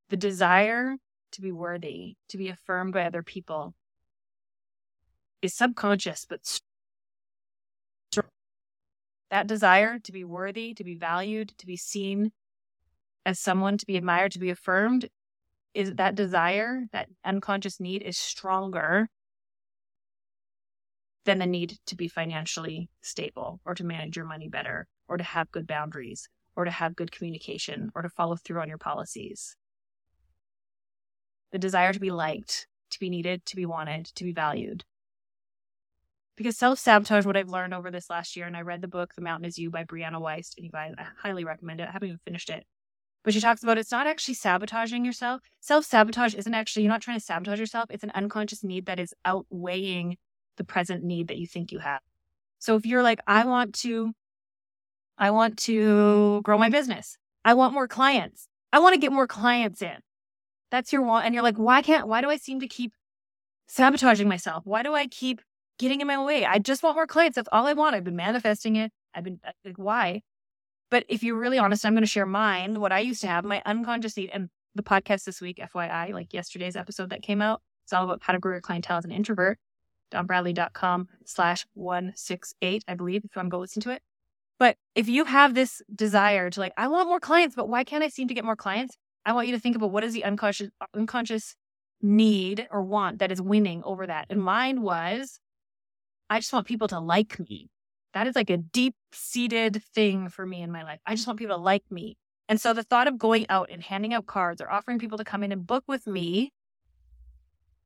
the desire to be worthy, to be affirmed by other people, is subconscious, but that desire to be worthy, to be valued, to be seen as someone to be admired, to be affirmed, is that desire, that unconscious need is stronger than the need to be financially stable or to manage your money better or to have good boundaries or to have good communication or to follow through on your policies. The desire to be liked, to be needed, to be wanted, to be valued. Because self sabotage, what I've learned over this last year, and I read the book The Mountain Is You by Brianna Wiest, and you guys, I highly recommend it. I haven't even finished it. But she talks about it's not actually sabotaging yourself. Self sabotage isn't actually, you're not trying to sabotage yourself. It's an unconscious need that is outweighing the present need that you think you have. So if you're like, I want to I want to grow my business. I want more clients. I want to get more clients in. That's your want. And you're like, why can't, why do I seem to keep sabotaging myself? Why do I keep getting in my way? I just want more clients. That's all I want. I've been manifesting it. I've been like, why? But if you're really honest, I'm going to share mine, what I used to have, my unconscious need. And the podcast this week, FYI, like yesterday's episode that came out, it's all about how to grow your clientele as an introvert. DawnBradley.com slash 168, I believe, if you want to go listen to it. But if you have this desire to like, I want more clients, but why can't I seem to get more clients? I want you to think about what is the unconscious unconscious need or want that is winning over that. And mine was, I just want people to like me. That is like a deep seated thing for me in my life. I just want people to like me. And so the thought of going out and handing out cards or offering people to come in and book with me,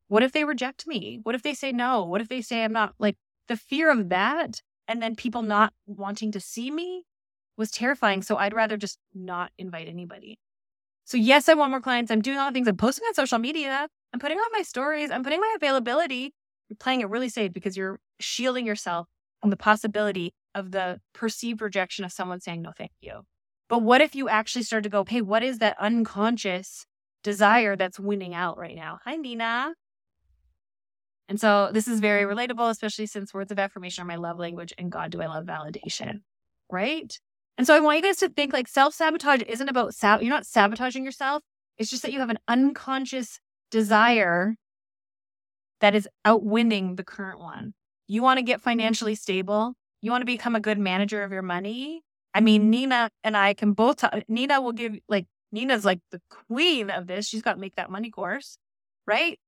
what if they reject me? What if they say no? What if they say I'm not like the fear of that and then people not wanting to see me was terrifying. So I'd rather just not invite anybody. So yes, I want more clients. I'm doing all the things. I'm posting on social media. I'm putting on my stories. I'm putting my availability. You're playing it really safe because you're shielding yourself from the possibility of the perceived rejection of someone saying no, thank you. But what if you actually start to go, hey, what is that unconscious desire that's winning out right now. Hi, Nina. And so this is very mm-hmm. relatable, especially since words of affirmation are my love language and God, do I love validation? Right. And so I want you guys to think like self sabotage isn't about, sab- you're not sabotaging yourself. It's just that you have an unconscious desire that is outwinning the current one. You want to get mm-hmm. financially stable. You want to become a good manager of your money. I mean, Nina and I can both, talk, Nina will give, like, Nina's like the queen of this. She's got to make that money course, right?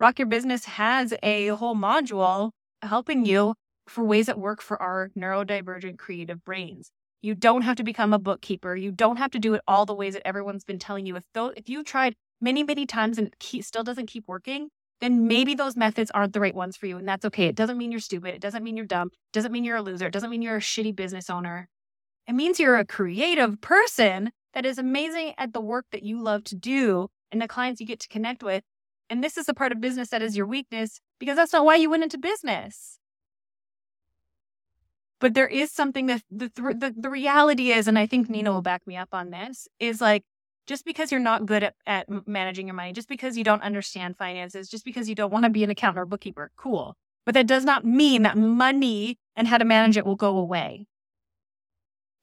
Rock Your Business has a whole module helping you for ways that work for our neurodivergent creative brains. You don't have to become a bookkeeper. You don't have to do it all the ways that everyone's been telling you. If though, if you tried many, many times and it still doesn't keep working, then maybe those methods aren't the right ones for you. And that's okay. It doesn't mean you're stupid. It doesn't mean you're dumb. It doesn't mean you're a loser. It doesn't mean you're a shitty business owner. It means you're a creative person that is amazing at the work that you love to do and the clients you get to connect with. And this is the part of business that is your weakness because that's not why you went into business. But there is something that the, the, the reality is, and I think Nina will back me up on this, is like just because you're not good at, at managing your money, just because you don't understand finances, just because you don't want to be an accountant or bookkeeper, cool. But that does not mean that money and how to manage it will go away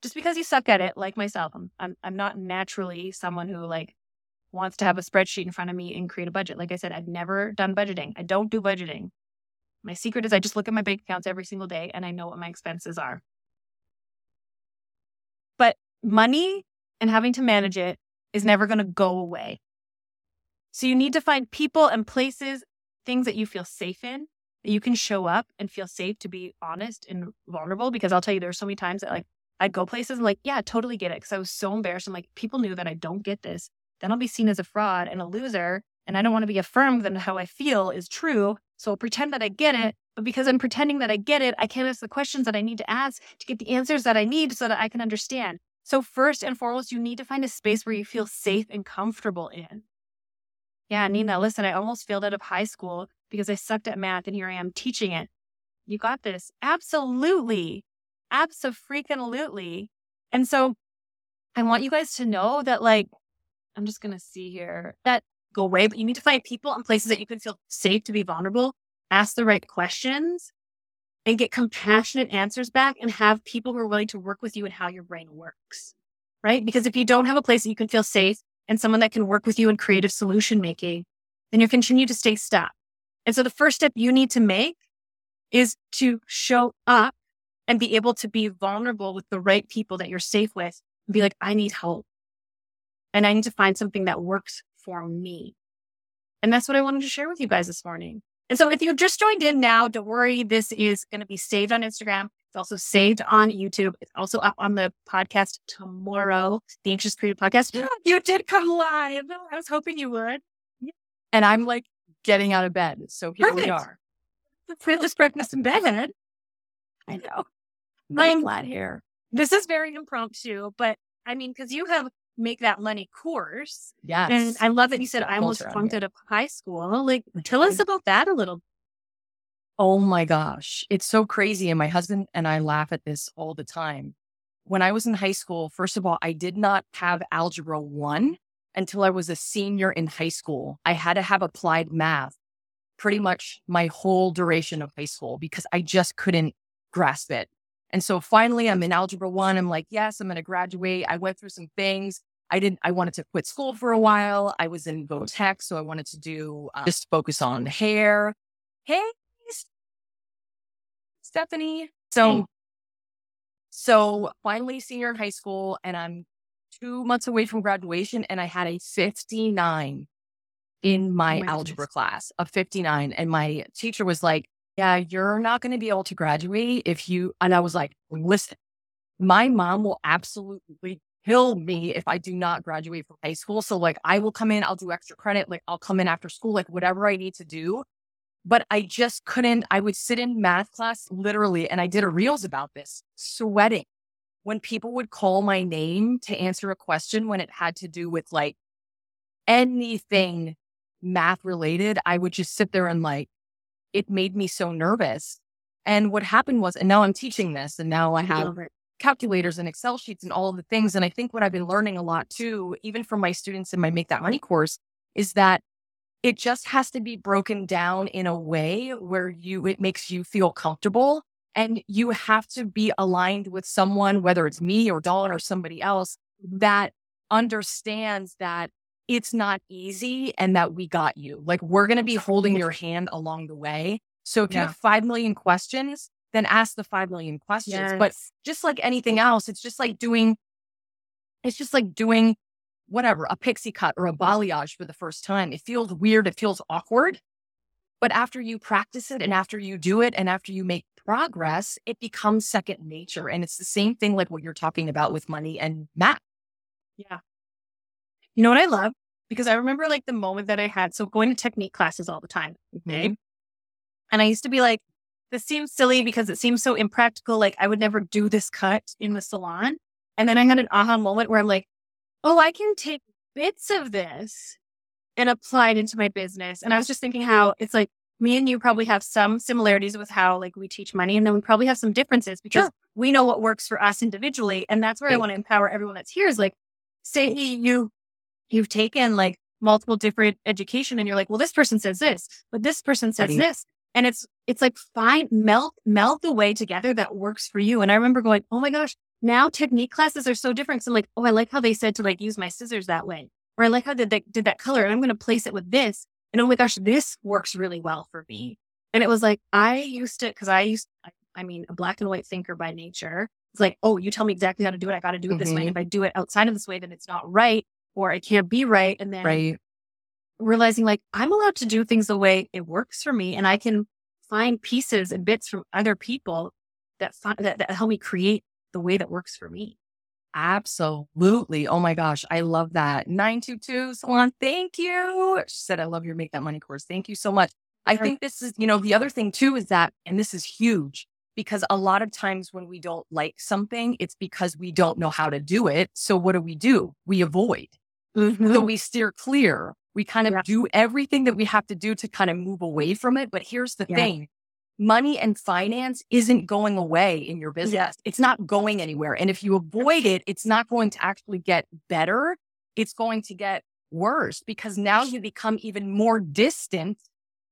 just because you suck at it, like myself, I'm, I'm, I'm not naturally someone who like wants to have a spreadsheet in front of me and create a budget. Like I said, I've never done budgeting. I don't do budgeting. My secret is I just look at my bank accounts every single day and I know what my expenses are. But money and having to manage it is never going to go away. So you need to find people and places, things that you feel safe in, that you can show up and feel safe to be honest and vulnerable. Because I'll tell you, there's so many times that like I'd go places and like, yeah, totally get it. Cause I was so embarrassed. I'm like, people knew that I don't get this. Then I'll be seen as a fraud and a loser. And I don't want to be affirmed that how I feel is true. So I'll pretend that I get it. But because I'm pretending that I get it, I can't ask the questions that I need to ask to get the answers that I need so that I can understand. So, first and foremost, you need to find a space where you feel safe and comfortable in. Yeah, Nina, listen, I almost failed out of high school because I sucked at math and here I am teaching it. You got this. Absolutely. Absolutely. And so I want you guys to know that, like, I'm just going to see here that go away, but you need to find people and places that you can feel safe to be vulnerable, ask the right questions, and get compassionate answers back and have people who are willing to work with you and how your brain works. Right. Because if you don't have a place that you can feel safe and someone that can work with you in creative solution making, then you continue to stay stuck. And so the first step you need to make is to show up and be able to be vulnerable with the right people that you're safe with and be like, I need help. And I need to find something that works for me. And that's what I wanted to share with you guys this morning. And so if you just joined in now, don't worry. This is going to be saved on Instagram. It's also saved on YouTube. It's also up on the podcast tomorrow, the Anxious Creative Podcast. You did come live. I was hoping you would. And I'm like getting out of bed. So here Perfect. we are. Just breakfast in bed. I know. I'm glad here. This is very impromptu, but I mean, because you have make that money course. Yes. And I love that you said I almost flunked out of high school. Like, tell us about that a little. Oh my gosh. It's so crazy. And my husband and I laugh at this all the time. When I was in high school, first of all, I did not have algebra one until I was a senior in high school. I had to have applied math pretty much my whole duration of high school because I just couldn't grasp it. And so finally, I'm in algebra one. I'm like, yes, I'm going to graduate. I went through some things. I didn't, I wanted to quit school for a while. I was in Go Tech. So I wanted to do uh, just focus on hair. Hey, Stephanie. So, hey. so finally senior in high school and I'm two months away from graduation and I had a 59 in my, oh my algebra goodness. class, a 59. And my teacher was like, yeah, you're not going to be able to graduate if you, and I was like, listen, my mom will absolutely kill me if I do not graduate from high school. So like I will come in, I'll do extra credit, like I'll come in after school, like whatever I need to do. But I just couldn't, I would sit in math class literally, and I did a reels about this, sweating when people would call my name to answer a question when it had to do with like anything math related. I would just sit there and like it made me so nervous. And what happened was, and now I'm teaching this, and now I have calculators and Excel sheets and all of the things. And I think what I've been learning a lot too, even from my students in my Make That Money course, is that it just has to be broken down in a way where you, it makes you feel comfortable and you have to be aligned with someone, whether it's me or Dawn or somebody else that understands that it's not easy and that we got you. Like we're going to be holding your hand along the way. So if yeah. you have 5 million questions, then ask the 5 million questions. Yes. But just like anything else, it's just like doing, it's just like doing whatever, a pixie cut or a balayage for the first time. It feels weird. It feels awkward. But after you practice it and after you do it and after you make progress, it becomes second nature. And it's the same thing like what you're talking about with money and math. Yeah. You know what I love? Because I remember like the moment that I had, so going to technique classes all the time. Okay. Mm-hmm. And I used to be like, this seems silly because it seems so impractical. Like I would never do this cut in the salon. And then I had an aha moment where I'm like, oh, I can take bits of this and apply it into my business. And I was just thinking how it's like me and you probably have some similarities with how like we teach money and then we probably have some differences because sure. we know what works for us individually. And that's where right. I want to empower everyone that's here is like, say you you've taken like multiple different education and you're like, well, this person says this, but this person says this. And it's it's like find melt melt the way together that works for you. And I remember going, oh my gosh, now technique classes are so different. So I'm like, oh, I like how they said to like use my scissors that way, or I like how they did that color, and I'm going to place it with this. And oh my gosh, this works really well for me. And it was like I used to because I used, I, I, mean, a black and white thinker by nature. It's like, oh, you tell me exactly how to do it. I got to do it mm-hmm. this way. And mm-hmm. if I do it outside of this way, then it's not right, or it can't be right. And then right realizing like I'm allowed to do things the way it works for me and I can find pieces and bits from other people that, that, that help me create the way that works for me. Absolutely. Oh my gosh. I love that. 922 Salon. Thank you. She said, I love your Make That Money course. Thank you so much. I think this is, you know, the other thing too is that, and this is huge because a lot of times when we don't like something, it's because we don't know how to do it. So what do we do? We avoid. Mm-hmm. So we steer clear. We kind of yeah. do everything that we have to do to kind of move away from it. But here's the yeah. thing money and finance isn't going away in your business. Yeah. It's not going anywhere. And if you avoid it, it's not going to actually get better. It's going to get worse because now you become even more distant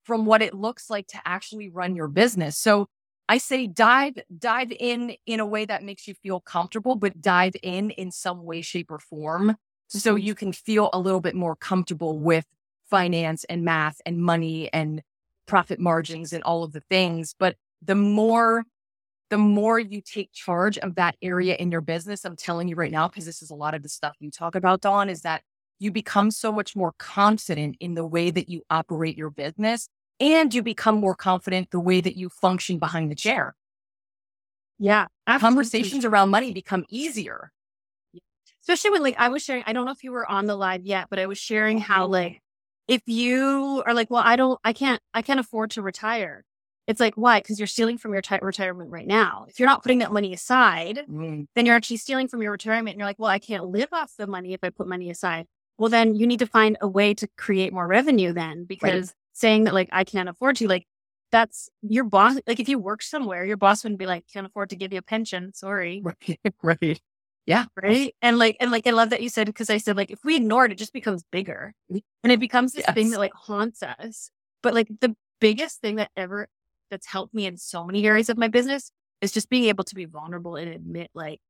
from what it looks like to actually run your business. So I say dive dive in in a way that makes you feel comfortable, but dive in in some way, shape, or form so mm-hmm. you can feel a little bit more comfortable with finance and math and money and profit margins and all of the things. But the more the more you take charge of that area in your business, I'm telling you right now, because this is a lot of the stuff you talk about, Dawn, is that you become so much more confident in the way that you operate your business and you become more confident the way that you function behind the chair. Yeah. Absolutely. Conversations around money become easier especially when like I was sharing, I don't know if you were on the live yet, but I was sharing how like if you are like, well, I don't, I can't, I can't afford to retire. It's like, why? Because you're stealing from your t- retirement right now. If you're not putting that money aside, mm. then you're actually stealing from your retirement. And you're like, well, I can't live off the money if I put money aside. Well, then you need to find a way to create more revenue then because right. saying that like I can't afford to, like that's your boss. Like if you work somewhere, your boss wouldn't be like, can't afford to give you a pension. Sorry. Right. right. Yeah. Right. And like, and like, I love that you said, because I said, like, if we ignore it, it just becomes bigger and it becomes this yes. thing that like haunts us. But like, the biggest thing that ever that's helped me in so many areas of my business is just being able to be vulnerable and admit, like,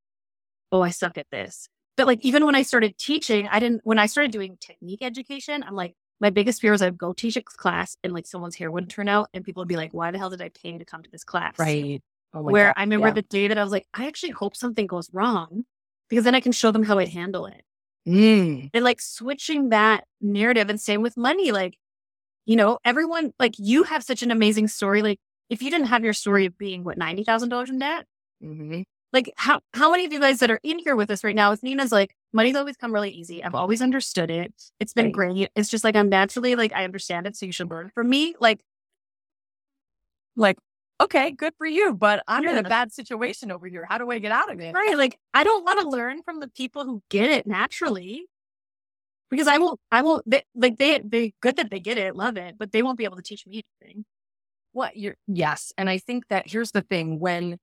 oh, I suck at this. But like, even when I started teaching, I didn't, when I started doing technique education, I'm like, my biggest fear was I'd go teach a class and like someone's hair wouldn't turn out and people would be like, why the hell did I pay to come to this class? Right. Oh where God. I remember yeah. the day that I was like, I actually hope something goes wrong because then I can show them how I'd handle it. Mm. And like switching that narrative and same with money, like, you know, everyone, like you have such an amazing story. Like if you didn't have your story of being what, $90,000 in debt, mm-hmm. like how, how many of you guys that are in here with us right now with Nina's like, money's always come really easy. I've always understood it. It's been right. great. It's just like, I'm naturally like, I understand it. So you should learn from me. Like, like okay, good for you, but I'm yeah. in a bad situation over here. How do I get out of it? Right. Like I don't want to learn from the people who get it naturally. Because I won't, I won't, they, like they, they good that they get it, love it, but they won't be able to teach me anything. What you're, yes. And I think that here's the thing when,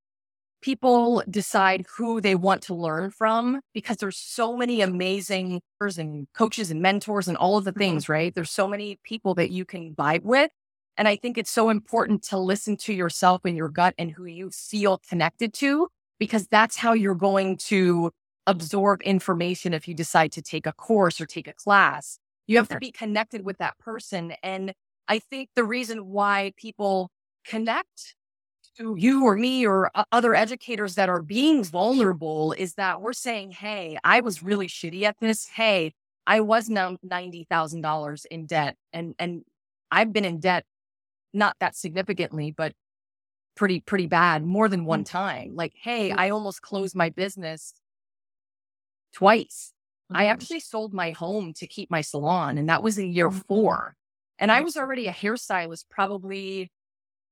people decide who they want to learn from because there's so many amazing and coaches and mentors and all of the Mm-hmm. things, right? There's so many people that you can vibe with. And I think it's so important to listen to yourself and your gut and who you feel connected to, because that's how you're going to absorb information if you decide to take a course or take a class. You have to be connected with that person. And I think the reason why people connect to you or me or other educators that are being vulnerable is that we're saying, Hey, I was really shitty at this. Hey, I was now $90,000 in debt and, and I've been in debt, not that significantly, but pretty, pretty bad more than one mm. time. Like, Hey, mm. I almost closed my business twice. I mm-hmm. actually sold my home to keep my salon, and that was in year mm. four. And I was already a hairstylist, probably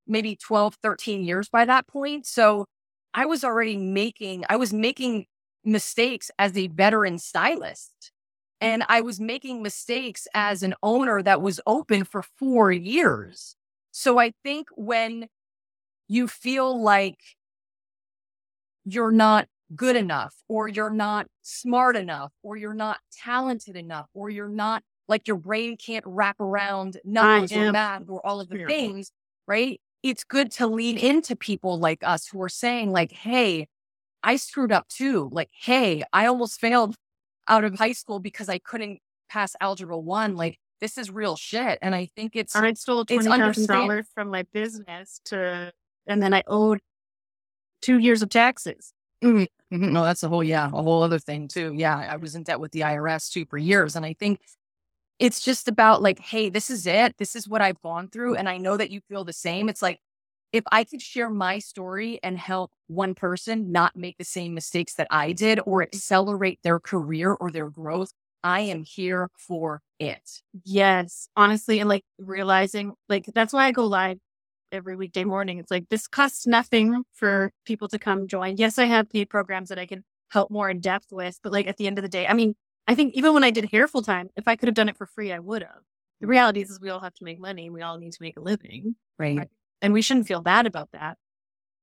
maybe 12, 13 years by that point. So I was already making, I was making mistakes as a veteran stylist. And I was making mistakes as an owner that was open for four years. So I think when you feel like you're not good enough, or you're not smart enough, or you're not talented enough, or you're not like your brain can't wrap around numbers or math or all of the fearful. things, right? It's good to lean into people like us who are saying, like, hey, I screwed up too. Like, hey, I almost failed out of high school because I couldn't pass algebra one. Like, this is real shit. And I think it's I stole twenty thousand dollars from my business to, and then I owed two years of taxes. Mhm. No, that's a whole, yeah, a whole other thing too. Yeah, I was in debt with the IRS too for years. And I think it's just about like, hey, this is it. This is what I've gone through. And I know that you feel the same. It's like, if I could share my story and help one person not make the same mistakes that I did or accelerate their career or their growth, I am here for it. Yes, honestly, and like realizing, like that's why I go live every weekday morning. It's like this costs nothing for people to come join. Yes, I have paid programs that I can help more in depth with, but like at the end of the day, I mean, I think even when I did hair full time, if I could have done it for free, I would have. The reality is, is we all have to make money. and We all need to make a living. Right. Right. and we shouldn't feel bad about that.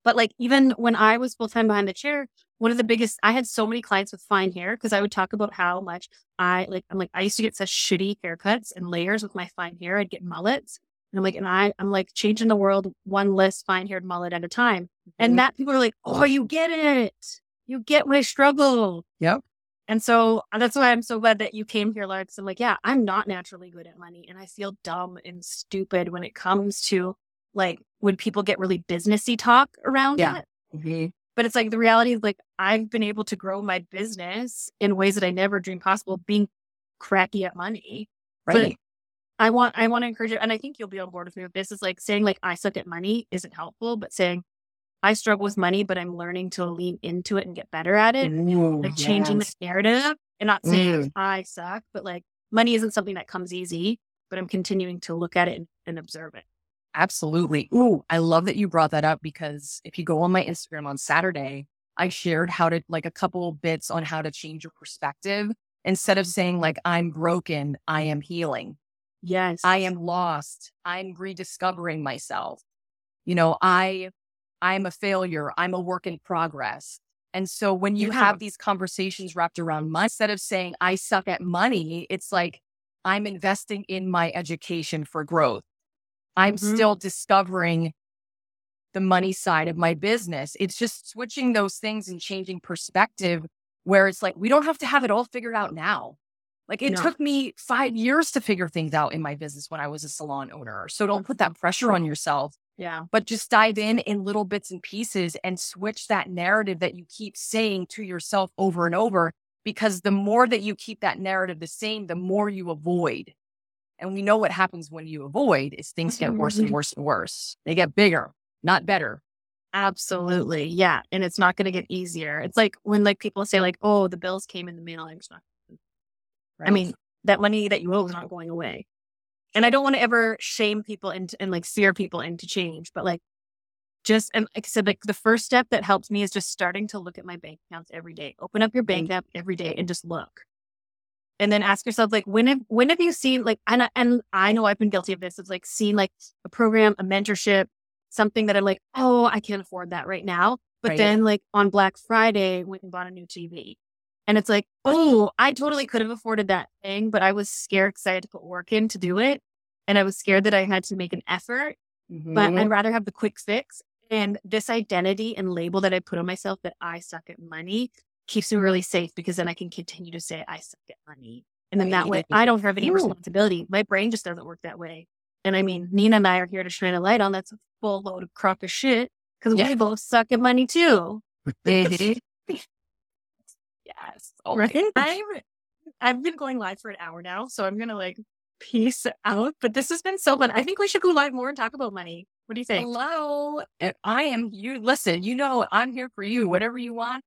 But like even when I was full time behind the chair, one of the biggest I had so many clients with fine hair because I would talk about how much I like I'm like I used to get such shitty haircuts and layers with my fine hair. I'd get mullets. And I'm like, and I I'm like changing the world one less fine haired mullet at a time. And that people are like, Oh, you get it. You get my struggle. Yep. And so uh, that's why I'm so glad that you came here. Because I'm like, yeah, I'm not naturally good at money. And I feel dumb and stupid when it comes to like when people get really businessy talk around Yeah. it. Mhm. But it's like the reality is like I've been able to grow my business in ways that I never dreamed possible, being crappy at money. But Right. I want I want to encourage you, and I think you'll be on board with me with this. Is like saying like I suck at money isn't helpful, but saying I struggle with money, but I'm learning to lean into it and get better at it Ooh, like changing yes. the narrative and not saying Mm. I suck, but like money isn't something that comes easy, but I'm continuing to look at it and, and observe it. Absolutely. Ooh, I love that you brought that up because if you go on my Instagram on Saturday, I shared how to like a couple bits on how to change your perspective. Instead of saying like I'm broken, I am healing. Yes. I am lost. I'm rediscovering myself. You know, I I'm a failure. I'm a work in progress. And so when you Yeah. have these conversations wrapped around money, instead of saying I suck at money, it's like I'm investing in my education for growth. I'm Mhm. still discovering the money side of my business. It's just switching those things and changing perspective where it's like we don't have to have it all figured out now. Like it No. took me five years to figure things out in my business when I was a salon owner. So don't put that pressure on yourself, yeah. but just dive in in little bits and pieces and switch that narrative that you keep saying to yourself over and over. Because the more that you keep that narrative the same, the more you avoid. And we know what happens when you avoid is things get worse and worse and worse. They get bigger, not better. Absolutely. Yeah. And it's not going to get easier. It's like when like people say like, oh, the bills came in the mail. I'm just not. I mean, that money that you owe is not going away. And I don't want to ever shame people into and like steer people into change, but like just and like I said, like the first step that helps me is just starting to look at my bank accounts every day. Open up your bank app every day and just look. And then ask yourself, like, when have when have you seen like and I, and I know I've been guilty of this. It's like seeing like a program, a mentorship, something that I'm like, oh, I can't afford that right now. But Right. then like on Black Friday, went and bought a new TV. And it's like, oh, I totally could have afforded that thing, but I was scared because I had to put work in to do it. And I was scared that I had to make an effort, but Mhm. I'd rather have the quick fix. And this identity and label that I put on myself that I suck at money keeps me really safe because then I can continue to say I suck at money. And then that way I don't have any responsibility. My brain just doesn't work that way. And I mean, Nina and I are here to shine a light on that's a full load of crock of shit because Yeah. we both suck at money too. Mhm. yes. Oh Right? I'm, I've been going live for an hour now, so I'm gonna like peace out. But this has been so fun. I think we should go live more and talk about money. What do you think? Hello. I am you. Listen, you know, I'm here for you. Whatever you want,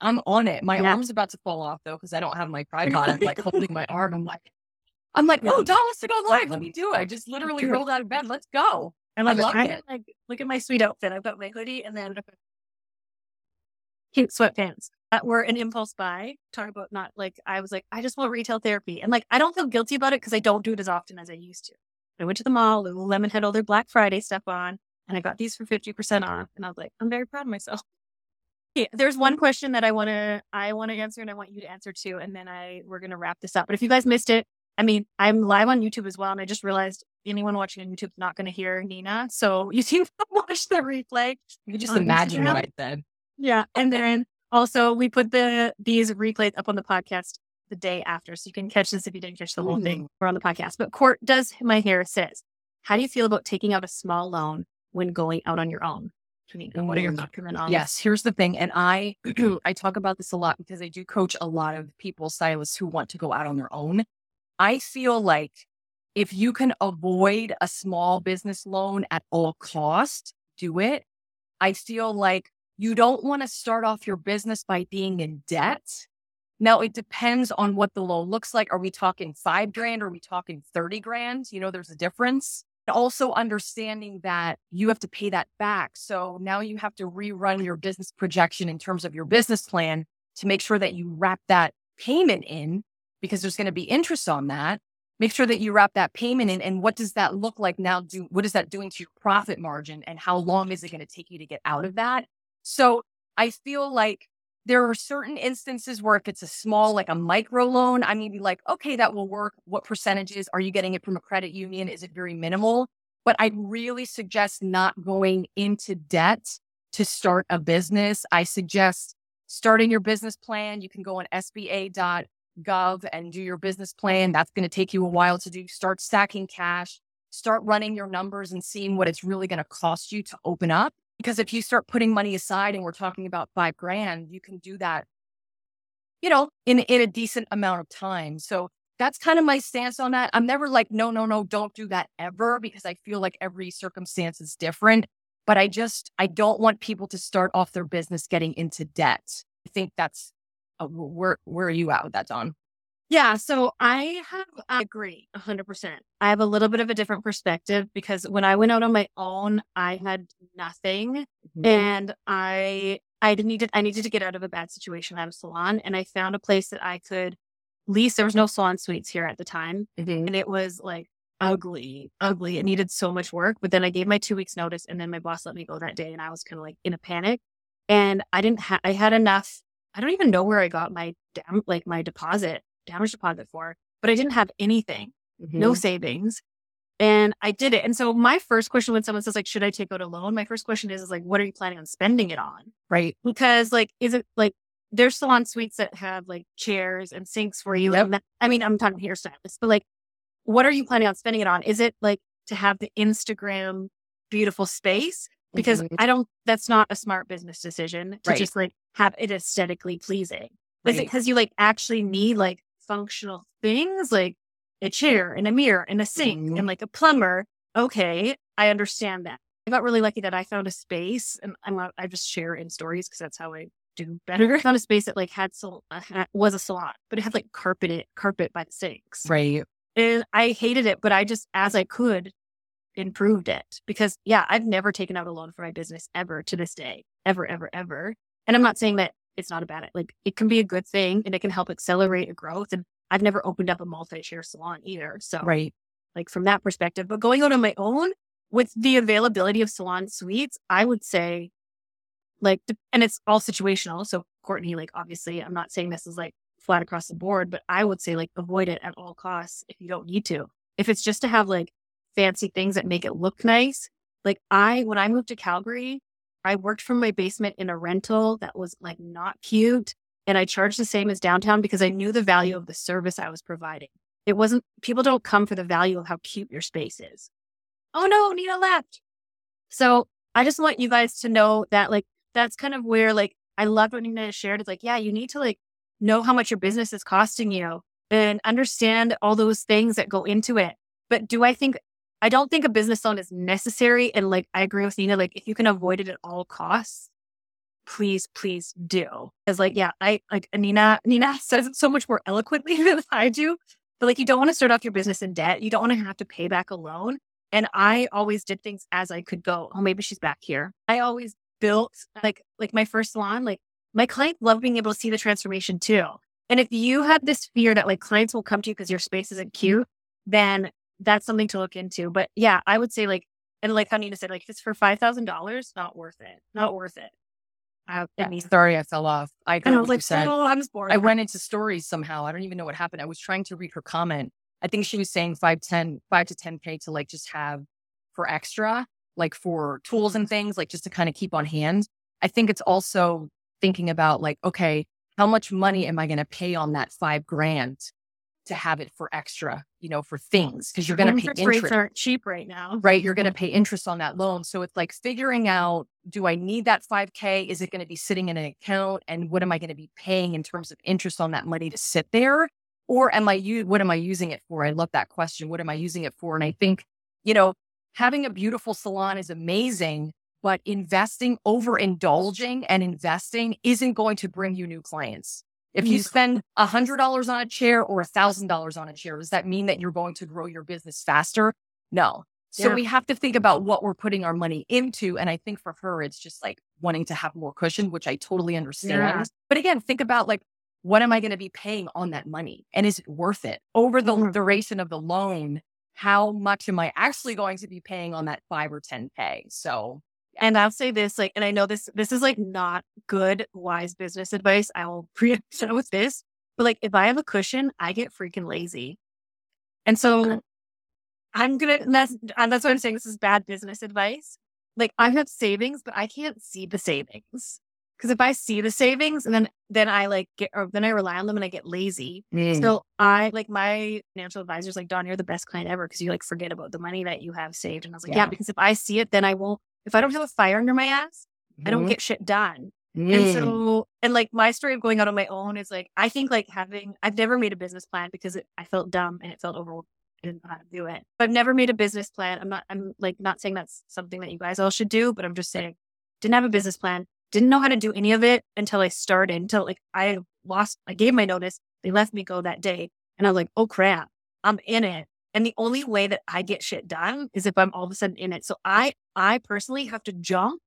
I'm on it. My Yeah. arm's about to fall off though, because I don't have my tripod. I'm like holding my arm. I'm like, I'm like, oh, wants to go live. Let me do it. I just literally rolled out of bed. Let's go. I love I it. love I it. like look at my sweet outfit. I've got my hoodie and then cute sweatpants that were an impulse buy. Talk about not like I was like I just want retail therapy and like I don't feel guilty about it because I don't do it as often as I used to. I went to the mall. Lululemon had all their Black Friday stuff on, and I got these for fifty percent off. And I was like, I'm very proud of myself. There's one mm-hmm. question that I want to I want to answer and I want you to answer too, and then I we're gonna wrap this up. But if you guys missed it, I mean, I'm live on YouTube as well, and I just realized anyone watching on YouTube is not going to hear Nina, so you can watch the replay. You can just um, imagine Instagram? what I said. Yeah, and then also we put the these replays up on the podcast the day after, so you can catch this if you didn't catch the whole thing or on the podcast. But Court does my hair says, "How do you feel about taking out a small loan when going out on your own?" What are your Mm. thoughts on Yes, here's the thing. And I I talk about this a lot because I do coach a lot of people, stylists who want to go out on their own. I feel like if you can avoid a small business loan at all cost, do it. I feel like you don't want to start off your business by being in debt. Now it depends on what the loan looks like. Are we talking five grand? Or are we talking 30 grand? You know, there's a difference. Also understanding that you have to pay that back. So now you have to rerun your business projection in terms of your business plan to make sure that you wrap that payment in because there's going to be interest on that. Make sure that you wrap that payment in. And what does that look like now? Do what is that doing to your profit margin? And how long is it going to take you to get out of that? So I feel like there are certain instances where if it's a small, like a micro loan, I may be like, okay, that will work. What percentages are you getting it from a credit union? Is it very minimal? But I'd really suggest not going into debt to start a business. I suggest starting your business plan. You can go on SBA.gov and do your business plan. That's going to take you a while to do. Start stacking cash, start running your numbers and seeing what it's really going to cost you to open up. Because if you start putting money aside and we're talking about five grand, you can do that, you know, in, in a decent amount of time. So that's kind of my stance on that. I'm never like, no, no, no, don't do that ever because I feel like every circumstance is different. But I just, I don't want people to start off their business getting into debt. I think that's, uh, where, where are you at with that, Dawn? Yeah, so I have I agree 100%. I have a little bit of a different perspective because when I went out on my own, I had nothing and I I needed I needed to get out of a bad situation at a salon and I found a place that I could lease there was no salon suites here at the time Mhm. and it was like ugly, ugly. It needed so much work, but then I gave my 2 weeks notice and then my boss let me go that day and I was kind of like in a panic and I didn't have I had enough I don't even know where I got my damn like my deposit damage deposit for, but I didn't have anything, no Mhm. savings. And I did it. And so my first question when someone says like, should I take out a loan? My first question is, is like, what are you planning on spending it on? Right. Because like, is it like there's salon suites that have like chairs and sinks for you? Yep. And that, I mean, I'm talking hairstylists, but like, what are you planning on spending it on? Is it like to have the Instagram beautiful space? Because Mhm. I don't, that's not a smart business decision to Right. just like have it aesthetically pleasing. Is it because you like actually need like functional things like a chair and a mirror and a sink Mhm. and like a plumber? Okay, I understand that. I got really lucky that I found a space and I'm not, I just share in stories because that's how I do better. I found a space that like had sal- uh, was a salon, but it had like carpeted carpet by the sinks. Right. And I hated it, but I just as I could improved it because yeah, I've never taken out a loan for my business ever to this day, ever, ever, ever. And I'm not saying that it's not a bad like it can be a good thing and it can help accelerate a growth. And I've never opened up a multi-share salon either. So Right. like from that perspective, but going out on my own with the availability of salon suites, I would say like, and it's all situational. So Courtney, like, obviously I'm not saying this is like flat across the board, but I would say like avoid it at all costs if you don't need to. If it's just to have like fancy things that make it look nice. Like I, when I moved to Calgary, I worked from my basement in a rental that was like not cute. And I charged the same as downtown because I knew the value of the service I was providing. It wasn't, people don't come for the value of how cute your space is. Oh no, Nina left. So I just want you guys to know that like, that's kind of where like, I loved what Nina shared. It's like, yeah, you need to like know how much your business is costing you and understand all those things that go into it. But do I think, I don't think a business loan is necessary. And like, I agree with Nina, like, if you can avoid it at all costs, please, please do. Because like, yeah, I like Nina, Nina says it so much more eloquently than I do. But like, you don't want to start off your business in debt. You don't want to have to pay back a loan. And I always did things as I could go. Oh, maybe she's back here. I always built like, like my first salon, like my clients love being able to see the transformation too. And if you have this fear that like clients will come to you because your space isn't cute, then that's something to look into. But yeah, I would say like, and like how Nina said, like if it's for five thousand dollars, not worth it. Not worth it. I, yeah. Sorry, I fell off. I, I was like, said. oh, I'm bored. I went into stories somehow. I don't even know what happened. I was trying to read her comment. I think she was saying five, 10, five to 10K to like just have for extra, like for tools and things, like just to kind of keep on hand. I think it's also thinking about like, okay, how much money am I going to pay on that five grand to have it for extra, you know, for things? Because you're going to pay interest. rates aren't cheap right now, right? You're going to pay interest on that loan. So it's like figuring out, do I need that 5K? Is it going to be sitting in an account? And what am I going to be paying in terms of interest on that money to sit there? Or am I, what am I using it for? I love that question. What am I using it for? And I think, you know, having a beautiful salon is amazing, but investing, overindulging and investing isn't going to bring you new clients. If you spend $100 on a chair or $1,000 on a chair, does that mean that you're going to grow your business faster? No. So yeah. we have to think about what we're putting our money into. And I think for her, it's just like wanting to have more cushion, which I totally understand. Yeah. But again, think about like, what am I going to be paying on that money? And is it worth it over the mm-hmm. duration of the loan? How much am I actually going to be paying on that five or 10K? So and I'll say this, like, and I know this, this is like not good, wise business advice. I will preempt with this, but like, if I have a cushion, I get freaking lazy. And so I'm gonna, that's, that's what I'm saying. This is bad business advice. Like, I have savings, but I can't see the savings. Cause if I see the savings and then, then I like get, or then I rely on them and I get lazy. Mm. So I like my financial advisor's like, Dawn, you're the best client ever. Cause you like forget about the money that you have saved. And I was like, yeah, yeah because if I see it, then I won't if I don't have a fire under my ass, mm-hmm. I don't mm-hmm. get shit done. Mm. And so, and like my story of going out on my own is like, I think like having, I've never made a business plan because it, I felt dumb and it felt overwhelmed. I didn't know how to do it. I've never made a business plan. I'm not, I'm like not saying that's something that you guys all should do, but I'm just saying, didn't have a business plan, didn't know how to do any of it until I started, until like I lost, I gave my notice. They let me go that day. And I was like, oh crap, I'm in it. And the only way that I get shit done is if I'm all of a sudden in it. So I, I personally have to jump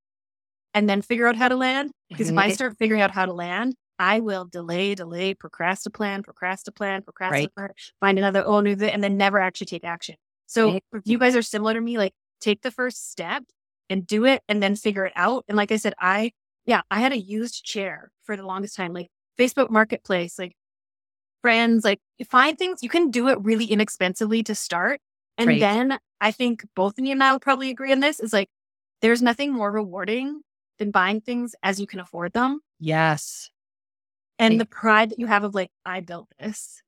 and then figure out how to land. Because if I start figuring out how to land, I will delay, delay, procrastinate, procrastinate, procrastinate, right. find another oh new thing, and then never actually take action. So if you guys are similar to me, like take the first step and do it and then figure it out. And like I said, I yeah, I had a used chair for the longest time, like Facebook Marketplace, like friends, like find things you can do it really inexpensively to start. And right. then I think both of you and I would probably agree on this is like there's nothing more rewarding than buying things as you can afford them. Yes. And the pride that you have of like, I built this.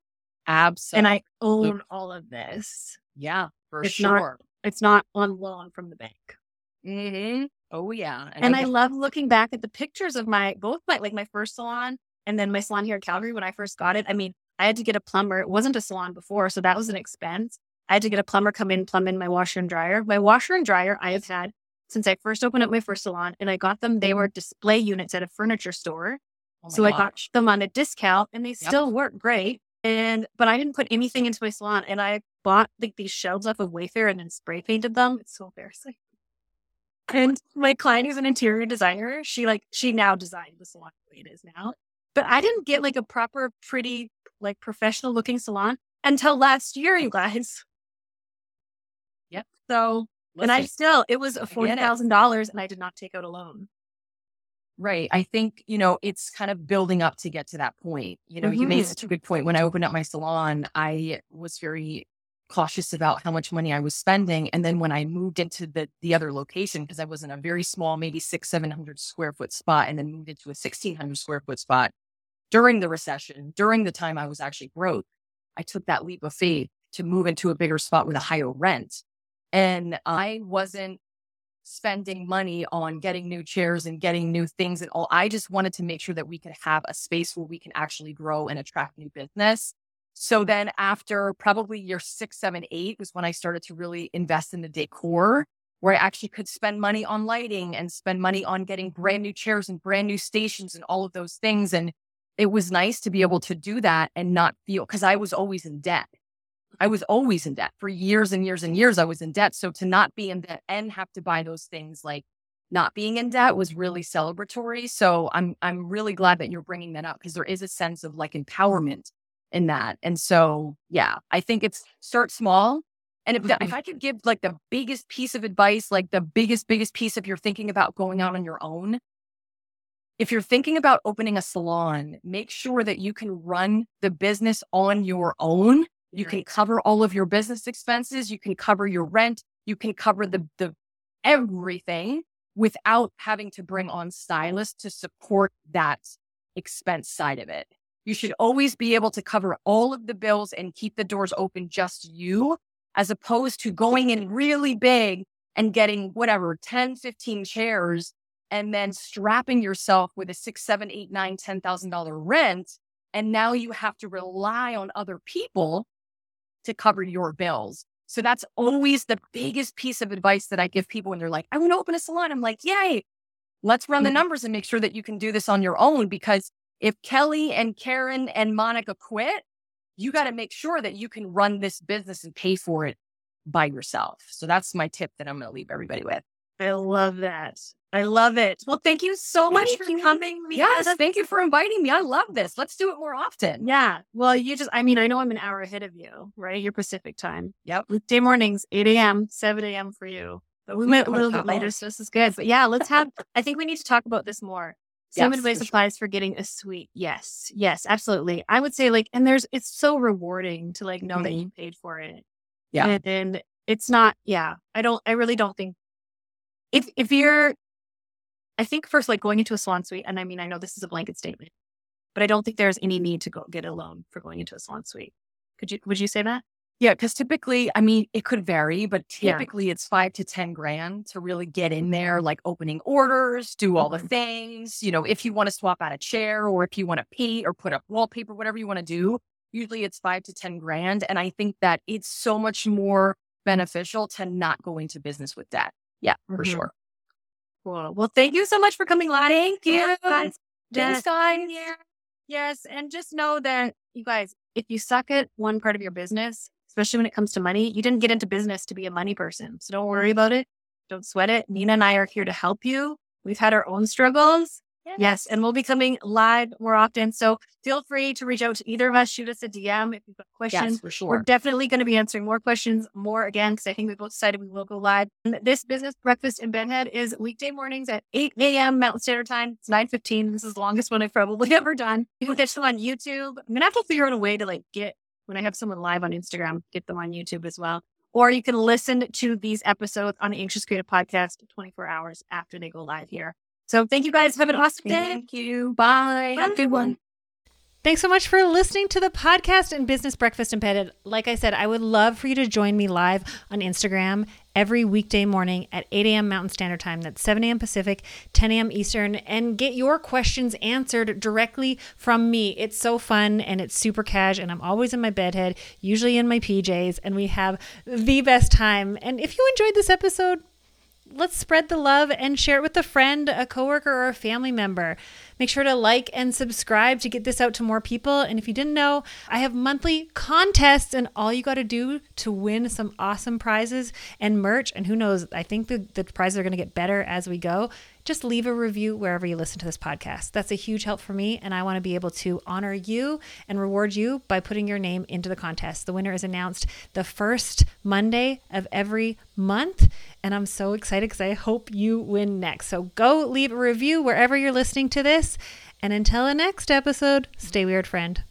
Absolutely. And I own all of this. Yeah, for it's sure. Not, it's not on loan from the bank. Mm-hmm. Oh yeah. And, and I, I love looking back at the pictures of my both my like my first salon and then my salon here in Calgary when I first got it. I mean, I had to get a plumber. It wasn't a salon before, so that was an expense. I had to get a plumber come in, plumb in my washer and dryer. My washer and dryer I have had since I first opened up my first salon, and I got them. They were display units at a furniture store, oh so I got them on a discount, and they yep. still work great. And but I didn't put anything into my salon, and I bought like these shelves off of Wayfair and then spray painted them. It's so embarrassing. And my client who's an interior designer, she like she now designed the salon the way it is now. But I didn't get like a proper, pretty like professional looking salon until last year, you guys. Yep. So and I still, it was $40,000 and I did not take out a loan. Right. I think, you know, it's kind of building up to get to that point. You know, mm-hmm. you made mm-hmm. such a good point. When I opened up my salon, I was very cautious about how much money I was spending. And then when I moved into the the other location, because I was in a very small, maybe six, seven hundred square foot spot, and then moved into a sixteen hundred square foot spot during the recession, during the time I was actually broke, I took that leap of faith to move into a bigger spot with a higher rent. And I wasn't spending money on getting new chairs and getting new things and all. I just wanted to make sure that we could have a space where we can actually grow and attract new business. So then after probably year six, seven, eight was when I started to really invest in the decor where I actually could spend money on lighting and spend money on getting brand new chairs and brand new stations and all of those things. And it was nice to be able to do that and not feel because I was always in debt. I was always in debt for years and years and years. I was in debt. So to not be in debt and have to buy those things like not being in debt was really celebratory. So I'm I'm really glad that you're bringing that up because there is a sense of like empowerment in that. And so yeah, I think it's start small. And if, if mm-hmm. I could give like the biggest piece of advice, like the biggest biggest piece if you're thinking about going out on your own, if you're thinking about opening a salon, make sure that you can run the business on your own you can cover all of your business expenses. You can cover your rent. You can cover the, the everything without having to bring on stylists to support that expense side of it. You should always be able to cover all of the bills and keep the doors open just you, as opposed to going in really big and getting whatever 10, 15 chairs and then strapping yourself with a six, seven, eight, nine, ten thousand dollar rent. And now you have to rely on other people to cover your bills. So that's always the biggest piece of advice that I give people when they're like, I want to open a salon. I'm like, yay, let's run the mm-hmm. numbers and make sure that you can do this on your own. Because if Kelly and Karen and Monica quit, you got to make sure that you can run this business and pay for it by yourself. So that's my tip that I'm going to leave everybody with. I love that. I love it. Well, thank you so thank much for you. coming. Yes, thank you for inviting me. I love this. Let's do it more often. Yeah. Well, you just, I mean, I know I'm an hour ahead of you, right? Your Pacific time. Yep. Weekday mornings, 8 a.m., 7 a.m. for you. But we went a little bit later, so this is good. But yeah, let's have, I think we need to talk about this more. Same yes, advice applies sure. for getting a suite. Yes. Yes, absolutely. I would say like, and there's, it's so rewarding to like know mm-hmm. that you paid for it. Yeah. And, and it's not, yeah, I don't, I really don't think if if you're I think first like going into a salon suite, and I mean I know this is a blanket statement, but I don't think there's any need to go get a loan for going into a salon suite. Could you would you say that? Yeah, because typically, I mean, it could vary, but typically yeah. it's five to 10 grand to really get in there, like opening orders, do all mm-hmm. the things. You know, if you want to swap out a chair or if you want to paint or put up wallpaper, whatever you want to do, usually it's five to 10 grand. And I think that it's so much more beneficial to not go into business with debt. Yeah, for mm-hmm. sure. Cool. Well, thank you so much for coming live. Thank you. Guys, time here. Yes. And just know that you guys, if you suck at one part of your business, especially when it comes to money, you didn't get into business to be a money person. So don't worry about it. Don't sweat it. Nina and I are here to help you. We've had our own struggles. Yes. yes. And we'll be coming live more often. So feel free to reach out to either of us, shoot us a DM if you've got questions. Yes, for sure. We're definitely going to be answering more questions more again, because I think we both decided we will go live. And this business breakfast in Bedhead is weekday mornings at 8 a.m. Mountain Standard Time. It's 9.15. This is the longest one I've probably ever done. You can catch them on YouTube. I'm going to have to figure out a way to like get, when I have someone live on Instagram, get them on YouTube as well. Or you can listen to these episodes on the Anxious Creative Podcast 24 hours after they go live here. So thank you guys. Have an awesome day. Thank you. Bye. Bye. Have a good one. Thanks so much for listening to the podcast and Business Breakfast and Bedhead. Like I said, I would love for you to join me live on Instagram every weekday morning at 8 a.m. Mountain Standard Time. That's 7 a.m. Pacific, 10 a.m. Eastern, and get your questions answered directly from me. It's so fun and it's super cash, and I'm always in my bedhead, usually in my PJs, and we have the best time. And if you enjoyed this episode, let's spread the love and share it with a friend, a coworker, or a family member. Make sure to like and subscribe to get this out to more people. And if you didn't know, I have monthly contests, and all you got to do to win some awesome prizes and merch, and who knows, I think the, the prizes are going to get better as we go. Just leave a review wherever you listen to this podcast. That's a huge help for me, and I want to be able to honor you and reward you by putting your name into the contest. The winner is announced the first Monday of every month. And I'm so excited because I hope you win next. So go leave a review wherever you're listening to this. And until the next episode, stay weird, friend.